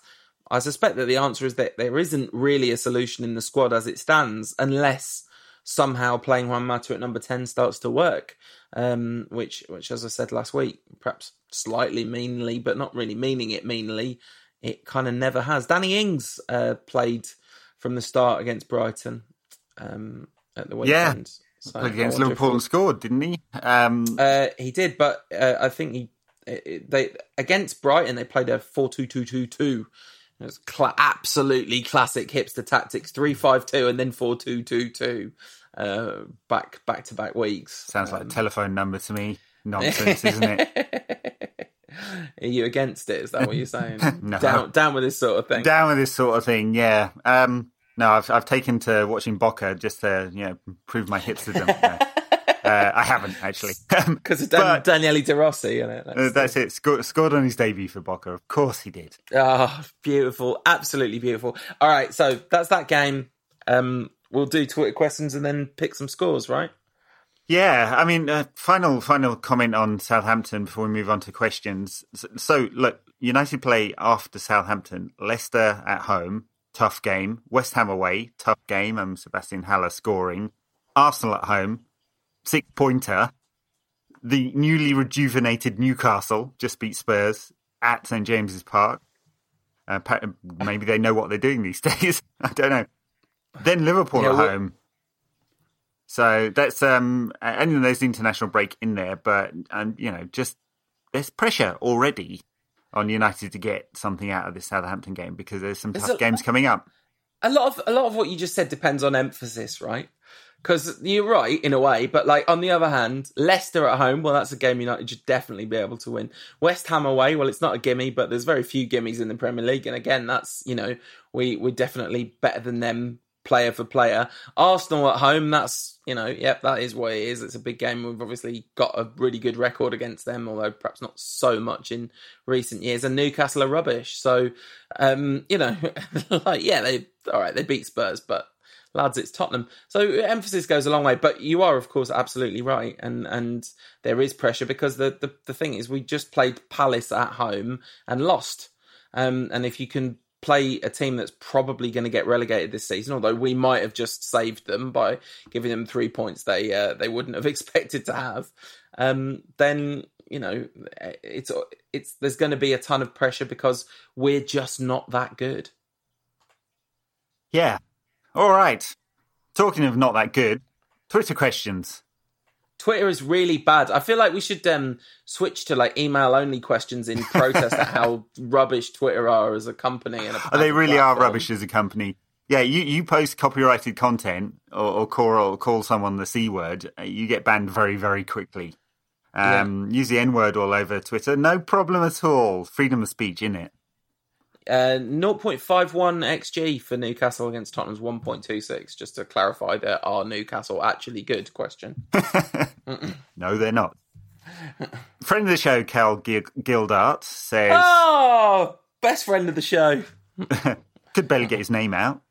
I suspect that the answer is that there isn't really a solution in the squad as it stands, unless somehow playing Juan Mata at number ten starts to work. Um, which, which, as I said last week, perhaps slightly meanly, but not really meaning it meanly, it kind of never has. Danny Ings uh, played from the start against Brighton um, at the weekend. Yeah. So played against Liverpool and scored, didn't he? Um... Uh, he did, but uh, I think he they against Brighton they played a four two two two two. It was cl- absolutely classic hipster tactics: three five two and then four two two two. Uh, back back to back weeks. Sounds um, like a um, telephone number to me. Nonsense, isn't it? Are you against it? Is that what you're saying? no. Down down with this sort of thing. Down with this sort of thing. Yeah. Um, no, I've I've taken to watching Boca just to you know prove my hipsterdom. uh, I haven't actually because of Dan- Daniele De Rossi. You know, that's, uh, that's it. Scored, scored on his debut for Boca. Of course he did. Oh, beautiful! Absolutely beautiful. All right, so that's that game. Um, we'll do Twitter questions and then pick some scores, right? Yeah, I mean, uh, final final comment on Southampton before we move on to questions. So, so, look, United play after Southampton, Leicester at home, tough game. West Ham away, tough game. And Sebastian Haller scoring. Arsenal at home, six pointer. The newly rejuvenated Newcastle just beat Spurs at St James's Park. Uh, maybe they know what they're doing these days. I don't know. Then Liverpool yeah, at well, home. So that's um, and there's the international break in there, but and you know, just there's pressure already on United to get something out of this Southampton game because there's some tough a, games coming up. A lot of a lot of what you just said depends on emphasis, right? Because you're right in a way, but like on the other hand, Leicester at home, well, that's a game United should definitely be able to win. West Ham away, well, it's not a gimme, but there's very few gimmies in the Premier League, and again, that's you know we we're definitely better than them player for player. Arsenal at home, that's, you know, yep, that is what it is. It's a big game. We've obviously got a really good record against them, although perhaps not so much in recent years. And Newcastle are rubbish. So, um, you know, like, yeah, they, all right, they beat Spurs, but lads, it's Tottenham. So emphasis goes a long way. But you are, of course, absolutely right. And, and there is pressure because the, the, the thing is, we just played Palace at home and lost. Um, and if you can play a team that's probably going to get relegated this season, although we might have just saved them by giving them three points they uh, they wouldn't have expected to have, um, then you know it's it's there's going to be a ton of pressure because we're just not that good. Yeah. All right. Talking of not that good, Twitter questions. Twitter is really bad. I feel like we should um, switch to like email only questions in protest at how rubbish Twitter are as a company. And a oh, they really platform. are rubbish as a company. Yeah, you, you post copyrighted content or, or call or call someone the c word, uh, you get banned very very quickly. Um, yeah. Use the n word all over Twitter, no problem at all. Freedom of speech in it. Uh, 0.51 xg for Newcastle against Tottenham's 1.26. Just to clarify, there are Newcastle actually good? Question. no, they're not. friend of the show, Cal Gildart says, "Oh, best friend of the show." could barely get his name out.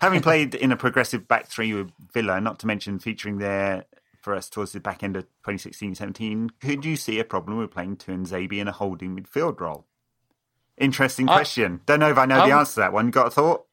Having played in a progressive back three with Villa, not to mention featuring there for us towards the back end of 2016-17, could you see a problem with playing Tuanzebe in a holding midfield role? Interesting question. I, Don't know if I know um, the answer to that one. Got a thought?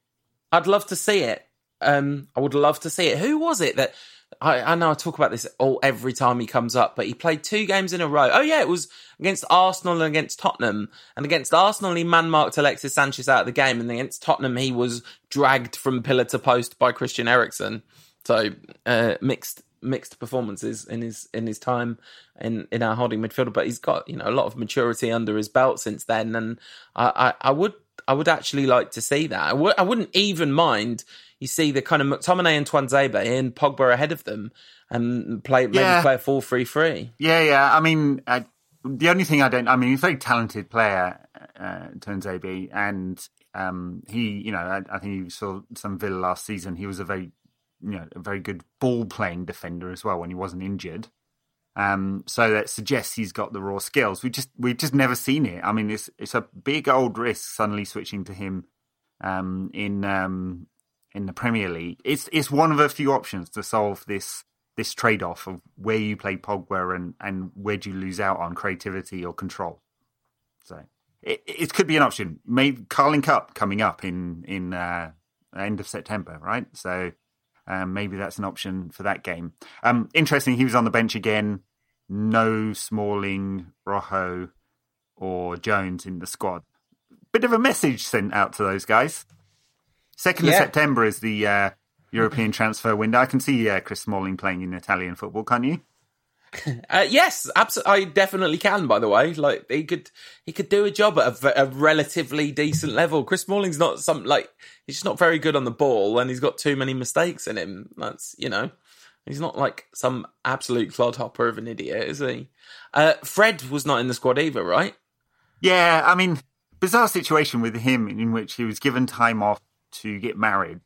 I'd love to see it. Um, I would love to see it. Who was it that I, I, know I talk about this all every time he comes up, but he played two games in a row. Oh yeah, it was against Arsenal and against Tottenham. And against Arsenal, he man marked Alexis Sanchez out of the game, and against Tottenham, he was dragged from pillar to post by Christian Eriksen. So uh, mixed mixed performances in his in his time in in our holding midfielder, but he's got you know a lot of maturity under his belt since then, and I I, I would I would actually like to see that. I w- I wouldn't even mind you see the kind of McTominay and Tuanzebe and Pogba ahead of them and play maybe Yeah. play a 4 3 3. Yeah, yeah. I mean, I, the only thing I don't, I mean, he's a very talented player, uh, AB, and um, he, you know, I, I think you saw some Villa last season. He was a very, you know, a very good ball playing defender as well when he wasn't injured. Um, so that suggests he's got the raw skills. We just we've just never seen it. I mean, it's it's a big old risk suddenly switching to him um, in um, in the Premier League. It's it's one of a few options to solve this this trade off of where you play Pogba and and where do you lose out on creativity or control. So it it could be an option. Maybe Carling Cup coming up in in uh, end of September, right? So um, maybe that's an option for that game. Um, interesting, he was on the bench again. No Smalling, Rojo, or Jones in the squad. Bit of a message sent out to those guys. Second of September is the uh, European transfer window. I can see uh, Chris Smalling playing in Italian football, can't you? Uh, yes, absolutely. I definitely can. By the way, like he could, he could do a job at a relatively decent level. Chris Smalling's not some like he's just not very good on the ball, and he's got too many mistakes in him. That's you know, he's not like some absolute clodhopper of an idiot, is he? Uh, Fred was not in the squad either, right? Yeah, I mean, bizarre situation with him in which he was given time off to get married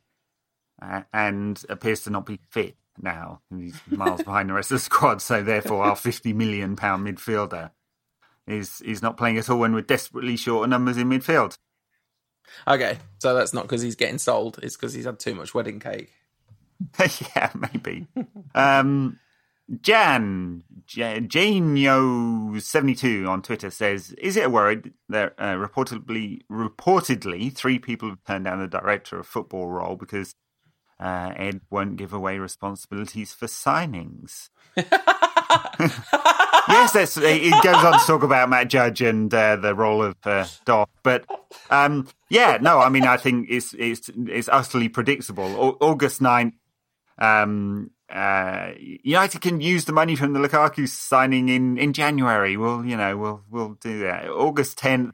uh, and appears to not be fit now. He's miles behind the rest of the squad, so therefore our fifty million pound midfielder is is not playing at all when we're desperately short of numbers in midfield. Okay, so that's not because he's getting sold; it's because he's had too much wedding cake. yeah, maybe. um, Jan Janio seventy two on Twitter says, "Is it a worry that uh, reportedly reportedly three people have turned down the director of football role because uh, Ed won't give away responsibilities for signings?" yes, that's, it goes on to talk about Matt Judge and uh, the role of uh, Doc, but um, yeah, no, I mean, I think it's it's it's utterly predictable. Au- August 9th, um, uh, United can use the money from the Lukaku signing in, in January. We'll, you know, we'll we'll do that. August 10th,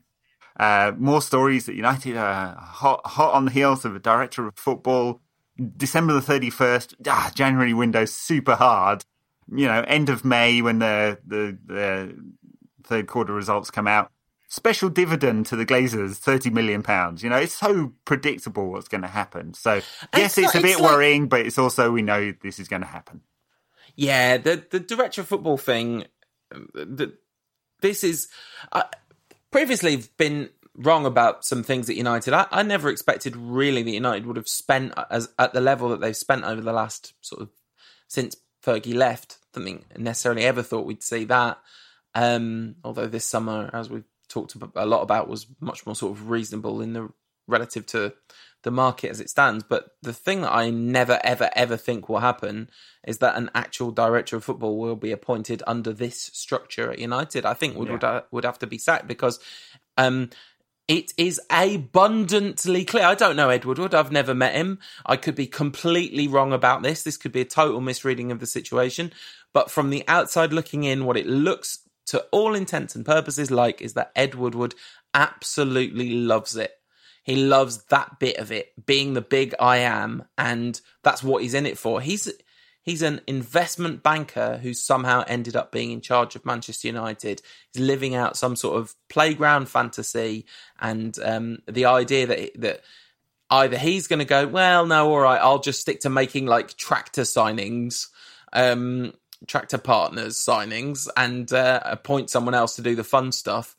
uh, more stories that United are hot hot on the heels of a director of football. December the 31st, ah, January window super hard. You know, end of May when the the, the third quarter results come out. Special dividend to the Glazers, thirty million pounds. You know, it's so predictable what's going to happen. So yes, It's it's, not- a bit it's like- worrying, but it's also we know this is going to happen. Yeah, the the director of football thing. um, The, this is uh, previously been wrong about some things at United. I, I never expected really that United would have spent as at the level that they've spent over the last sort of since Fergie left. I don't think necessarily ever thought we'd see that. Um, although this summer, as we've talked a lot about, was much more sort of reasonable in the relative to the market as it stands. But the thing that I never, ever, ever think will happen is that an actual director of football will be appointed under this structure at United. I think would would, uh, would have to be sacked because um, it is abundantly clear. I don't know Ed Woodward. I've never met him. I could be completely wrong about this. This could be a total misreading of the situation. But from the outside looking in, what it looks to all intents and purposes like is that Ed Woodward absolutely loves it. He loves that bit of it, being the big I am, and that's what he's in it for. He's he's an investment banker who somehow ended up being in charge of Manchester United. He's living out some sort of playground fantasy, and um, the idea that that either he's going to go, well, no, all right, I'll just stick to making like tractor signings, um, tractor partners signings, and uh, appoint someone else to do the fun stuff.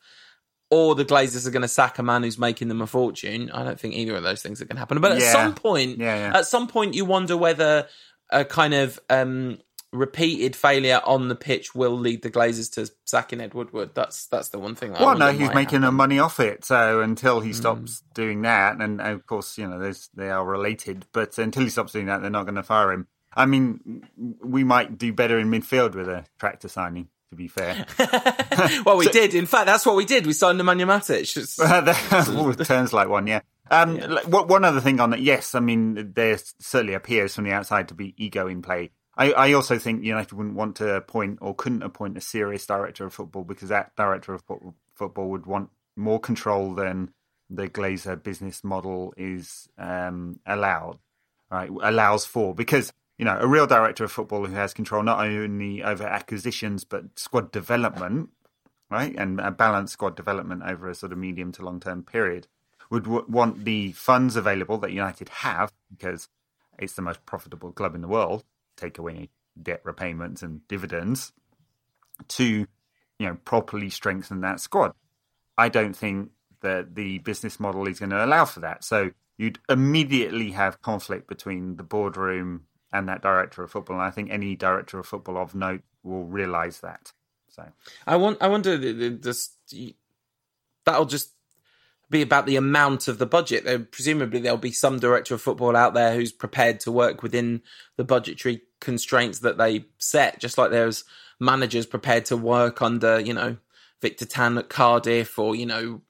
Or the Glazers are going to sack a man who's making them a fortune. I don't think either of those things are going to happen. But at Yeah. some point, Yeah, yeah. at some point, you wonder whether a kind of um, repeated failure on the pitch will lead the Glazers to sacking Ed Woodward. That's that's the one thing. I Well, no, he's making happen. money off it. So until Hmm. he stops doing that, and, and of course, you know, there's, they are related, but until he stops doing that, they're not going to fire him. I mean, we might do better in midfield with a tractor signing, to be fair. well, we did. In fact, that's what we did. We signed Nemanja Matic. It's- that turns like one, yeah. Um, one- One other thing on that, yes, I mean, there certainly appears from the outside to be ego in play. I, I also think United wouldn't want to appoint or couldn't appoint a serious director of football because that director of football would want more control than the Glazer business model is um, allowed. right, allows for because you know a real director of football who has control not only over acquisitions but squad development, right, and a balanced squad development over a sort of medium to long term period would w- want the funds available that United have because it's the most profitable club in the world. Take away debt repayments and dividends to you know properly strengthen that squad. I don't think that the business model is going to allow for that. So you'd immediately have conflict between the boardroom and that director of football. And I think any director of football of note will realise that. So I want, I wonder, that'll just be about the amount of the budget. There, presumably, there'll be some director of football out there who's prepared to work within the budgetary constraints that they set, just like there's managers prepared to work under, you know, Victor Tan at Cardiff or you know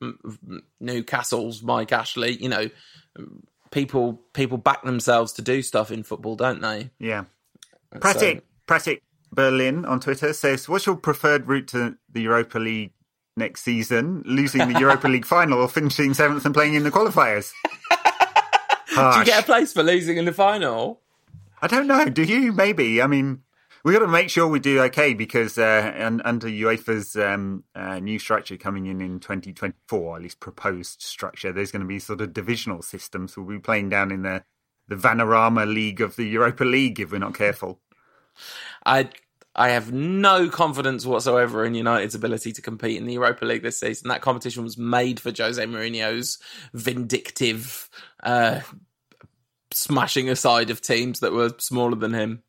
Newcastle's Mike Ashley. You know, people people back themselves to do stuff in football, don't they? Yeah. Pratik so, Pratik Berlin on Twitter says, "What's your preferred route to the Europa League next season? Losing the Europa League final or finishing seventh and playing in the qualifiers?" do you get a place for losing in the final? I don't know. Do you? Maybe. I mean, we got to make sure we do okay because uh, under UEFA's um, uh, new structure coming in in 2024, at least proposed structure, there's going to be sort of divisional systems. We'll be playing down in the the Vanarama League of the Europa League if we're not careful. I I have no confidence whatsoever in United's ability to compete in the Europa League this season. That competition was made for Jose Mourinho's vindictive uh, smashing aside of teams that were smaller than him.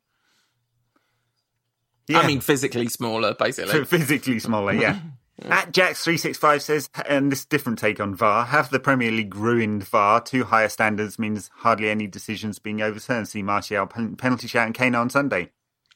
Yeah. I mean, physically smaller, basically. physically smaller, yeah. At Jax365 says, and this different take on VAR, have the Premier League ruined VAR? Too higher standards means hardly any decisions being overturned. See Martial penalty shout and Kane on Sunday.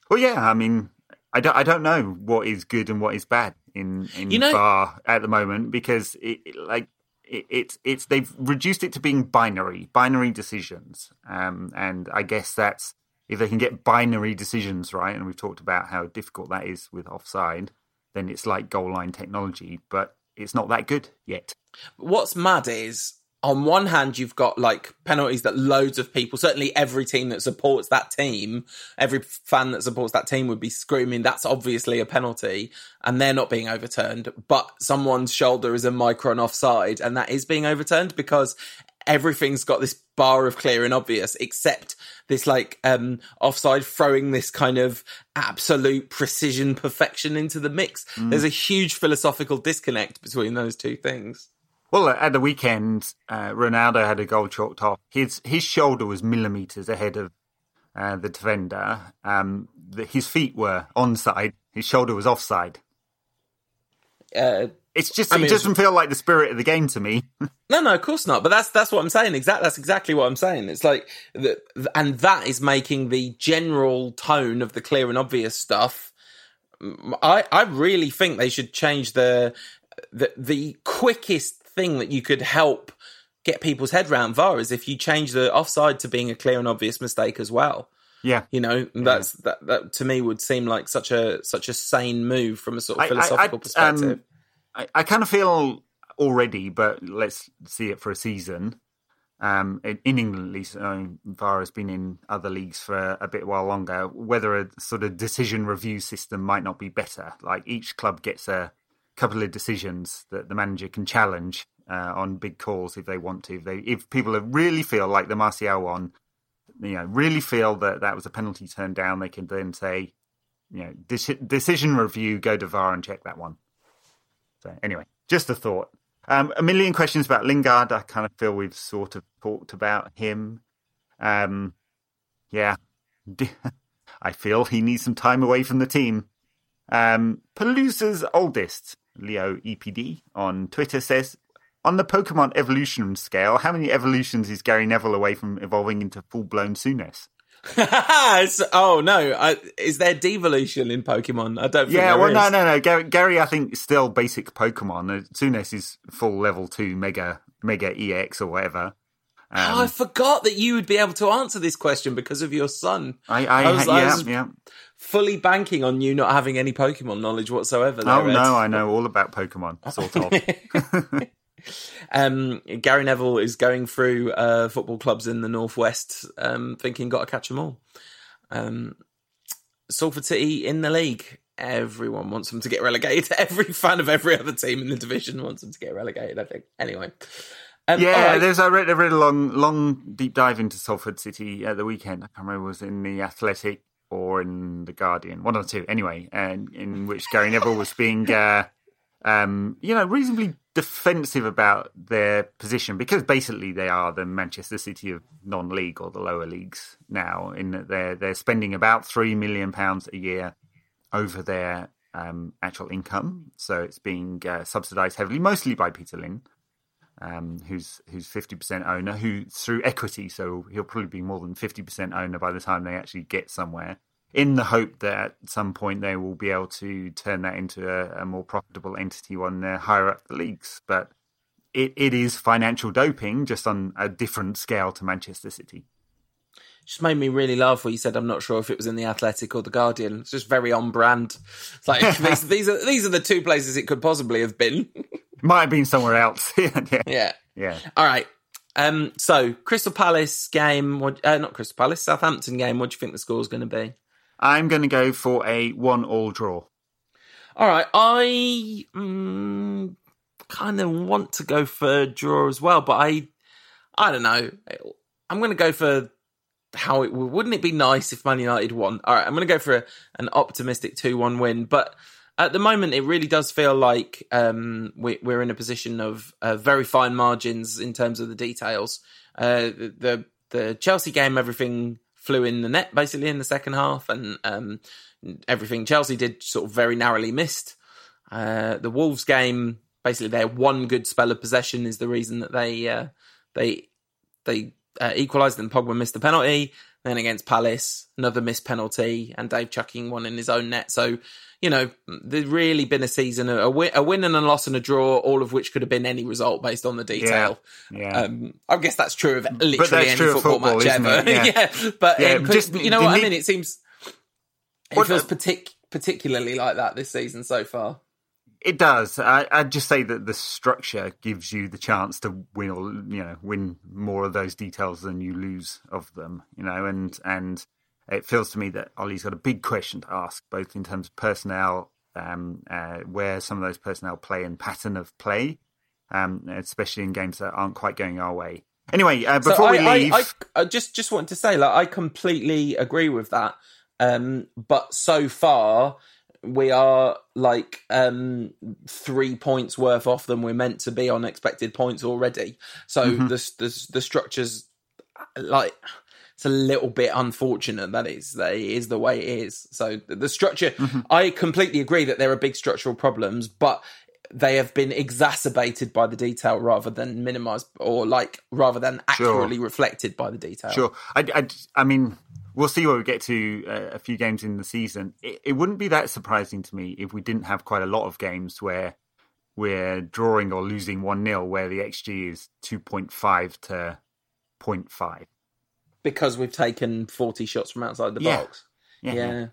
Well, yeah, I mean, I don't, I don't know what is good and what is bad in, in you know, VAR at the moment because it, it like it, it's it's they've reduced it to being binary, binary decisions, um, and I guess that's if they can get binary decisions right, and we've talked about how difficult that is with offside, then it's like goal line technology, but it's not that good yet. What's mad is on one hand, you've got like penalties that loads of people, certainly every team that supports that team, every fan that supports that team would be screaming, that's obviously a penalty, and they're not being overturned. But someone's shoulder is a micron offside, and that is being overturned because everything's got this bar of clear and obvious, except this like um offside throwing this kind of absolute precision perfection into the mix. Mm. There's a huge philosophical disconnect between those two things. Well, at the weekend, uh, Ronaldo had a goal chalked off. His his shoulder was millimeters ahead of uh, the defender. Um, the, his feet were onside. His shoulder was offside. Uh, it's just I it mean, doesn't feel like the spirit of the game to me. no, no, of course not. But that's that's what I'm saying. Exactly, that's exactly what I'm saying. It's like, the, and that is making the general tone of the clear and obvious stuff. I I really think they should change the the the quickest thing that you could help get people's head round VAR is if you change the offside to being a clear and obvious mistake as well. Yeah, you know that's yeah. that that to me would seem like such a such a sane move from a sort of philosophical I, I, um, perspective. Um, I, I kind of feel already, but let's see it for a season. Um, in, in, England, at least, I mean, VAR has been in other leagues for a bit while longer. Whether a sort of decision review system might not be better, like each club gets a couple of decisions that the manager can challenge uh, on big calls if they want to. If they, if people really feel like the Martial one, you know, really feel that that was a penalty turned down, they can then say, you know, decision review, go to VAR and check that one. So anyway, just a thought. Um, a million questions about Lingard. I kind of feel we've sort of talked about him. Um, yeah, I feel he needs some time away from the team. Um, Palooza's oldest, Leo EPD, on Twitter says, on the Pokemon evolution scale, how many evolutions is Gary Neville away from evolving into full blown Souness? oh no! I, is there devolution in Pokemon? I don't. yeah, well, is. no, no, no. Gary, Gary, I think still basic Pokemon. Uh, Souness is full level two, Mega Mega EX or whatever. Um, oh, I forgot that you would be able to answer this question because of your son. I, I, I was, yeah, I was yeah. Fully banking on you not having any Pokemon knowledge whatsoever. There, oh Ed. no, I know all about Pokemon, sort of. um, Gary Neville is going through uh, football clubs in the northwest, um, thinking got to catch them all. Um, Salford City in the league. Everyone wants them to get relegated. Every fan of every other team in the division wants them to get relegated. I think. Anyway. Um, yeah, right. there's I read, I read a long, long deep dive into Salford City at the weekend. I can't remember was in the Athletic or in the Guardian, one or two. Anyway, and in which Gary Neville was being, uh, um, you know, reasonably defensive about their position because basically they are the Manchester City of non-league or the lower leagues now. In that they're they're spending about three million pounds a year over their um, actual income, so it's being uh, subsidised heavily, mostly by Peter Lim. Um, who's who's fifty percent owner, who through equity, so he'll probably be more than fifty percent owner by the time they actually get somewhere in the hope that at some point they will be able to turn that into a, a more profitable entity when they're higher up the leagues. But it, it is financial doping, just on a different scale to Manchester City. Just made me really laugh when you said I'm not sure if it was in the Athletic or the Guardian. It's just very on brand. It's like these, these are these are the two places it could possibly have been. Might have been somewhere else. yeah. yeah. Yeah. All right. Um, so Crystal Palace game, what, uh, not Crystal Palace, Southampton game. What do you think the score is going to be? I'm going to go for a one-all draw. All right, I mm, kind of want to go for draw as well, but I, I don't know. I'm going to go for how it wouldn't it be nice if Man United won? All right, I'm going to go for a, an optimistic two-one win, but at the moment it really does feel like um, we, are in a position of uh, very fine margins in terms of the details. Uh, the the Chelsea game, everything flew in the net basically in the second half, and um, everything Chelsea did sort of very narrowly missed. Uh, the Wolves game, basically their one good spell of possession is the reason that they uh, they they uh, equalised and Pogba missed the penalty. Then against Palace, another missed penalty, and Dave chucking one in his own net. So, you know, there's really been a season, a win, a win and a loss and a draw, all of which could have been any result based on the detail. Yeah. yeah. Um, I guess that's true of literally any football, football, match ever. Yeah. yeah. But, yeah, um, just, you know what need... I mean? It seems it what, feels partic- particularly like that this season so far. It does. I, would just say that the structure gives you the chance to win, or you know, win more of those details than you lose of them. You know, and and it feels to me that Ole's got a big question to ask, both in terms of personnel, um, uh, where some of those personnel play and pattern of play, um, especially in games that aren't quite going our way. Anyway, uh, before so we leave, I, I, I, just just wanted to say, like, I completely agree with that. Um, but so far, we are like um, three points worth off than we're meant to be on expected points already. So mm-hmm. the, the the structures like it's a little bit unfortunate that is that it is the way it is. So the structure, mm-hmm. I completely agree that there are big structural problems, but they have been exacerbated by the detail rather than minimized or like rather than accurately sure. reflected by the detail. Sure, I, I, I mean we'll see where we get to uh, a few games in the season. It, it, wouldn't be that surprising to me if we didn't have quite a lot of games where we're drawing or losing 1 0, where the XG is 2.5 to 0.5. Because we've taken 40 shots from outside the yeah. box. Yeah. Yeah.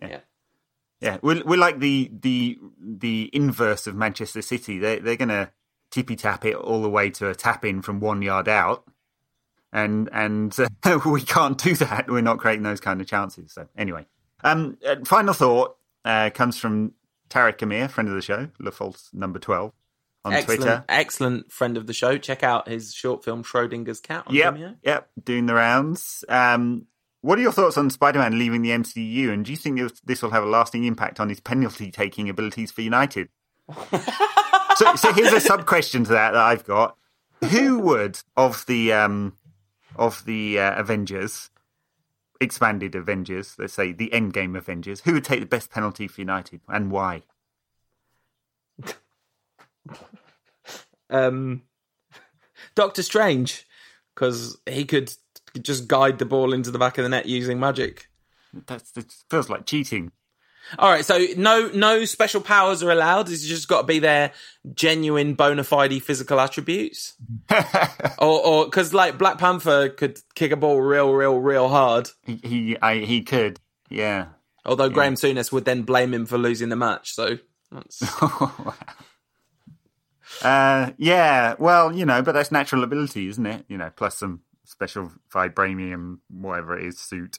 yeah. yeah. Yeah. we're, we're like the the the inverse of Manchester City. They they're gonna tippy tap it all the way to a tap in from one yard out, and and uh, we can't do that. We're not creating those kind of chances. So anyway, um, uh, final thought uh, comes from Tarek Amir, friend of the show, Le False number twelve on excellent, Twitter. Excellent friend of the show. Check out his short film Schrodinger's Cat. On yep, Vimeo. yep, doing the rounds. Um, what are your thoughts on Spider-Man leaving the MCU, and do you think this will have a lasting impact on his penalty-taking abilities for United? so, so here's a sub question to that that I've got: Who would of the um, of the uh, Avengers, expanded Avengers, let's say the Endgame Avengers, who would take the best penalty for United and why? um, Doctor Strange, because he could just guide the ball into the back of the net using magic. That's, that feels like cheating. All right, so no no special powers are allowed. It's just got to be their genuine bona fide physical attributes. or or because like Black Panther could kick a ball real real real hard. He he, I, he could, yeah. Although yeah. Graham Souness would then blame him for losing the match, so that's. Uh, yeah, well, you know, but that's natural ability, isn't it? You know, plus some special vibranium, whatever it is, suit.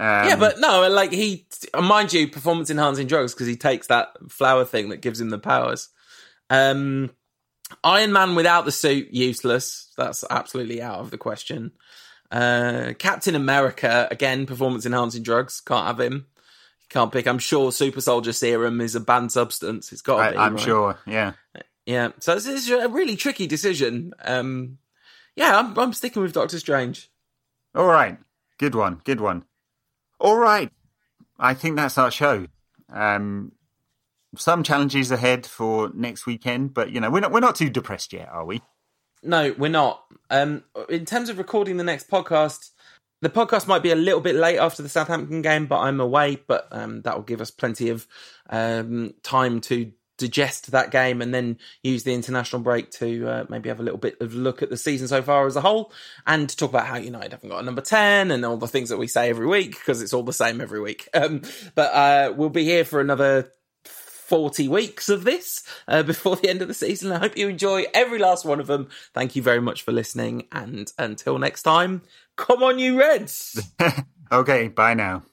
Um, yeah, but no, like he, mind you, performance enhancing drugs because he takes that flower thing that gives him the powers. Um, Iron Man without the suit, useless. That's absolutely out of the question. Uh, Captain America, again, performance enhancing drugs. Can't have him. Can't pick. I'm sure Super Soldier Serum is a banned substance. It's got to be. I'm right? sure. Yeah. Yeah. So this is a really tricky decision. Um, yeah, I'm, I'm sticking with Doctor Strange. All right. Good one. Good one. All right. I think that's our show. Um, some challenges ahead for next weekend, but you know we're not we're not too depressed yet, are we? No, we're not. Um, in terms of recording the next podcast, the podcast might be a little bit late after the Southampton game, but I'm away. But um, that will give us plenty of um, time to digest that game and then use the international break to uh, maybe have a little bit of look at the season so far as a whole and talk about how United haven't got a number 10 and all the things that we say every week because it's all the same every week. Um, but uh, we'll be here for another 40 weeks of this uh, before the end of the season. I hope you enjoy every last one of them. Thank you very much for listening. And until next time, come on, you Reds. okay, bye now.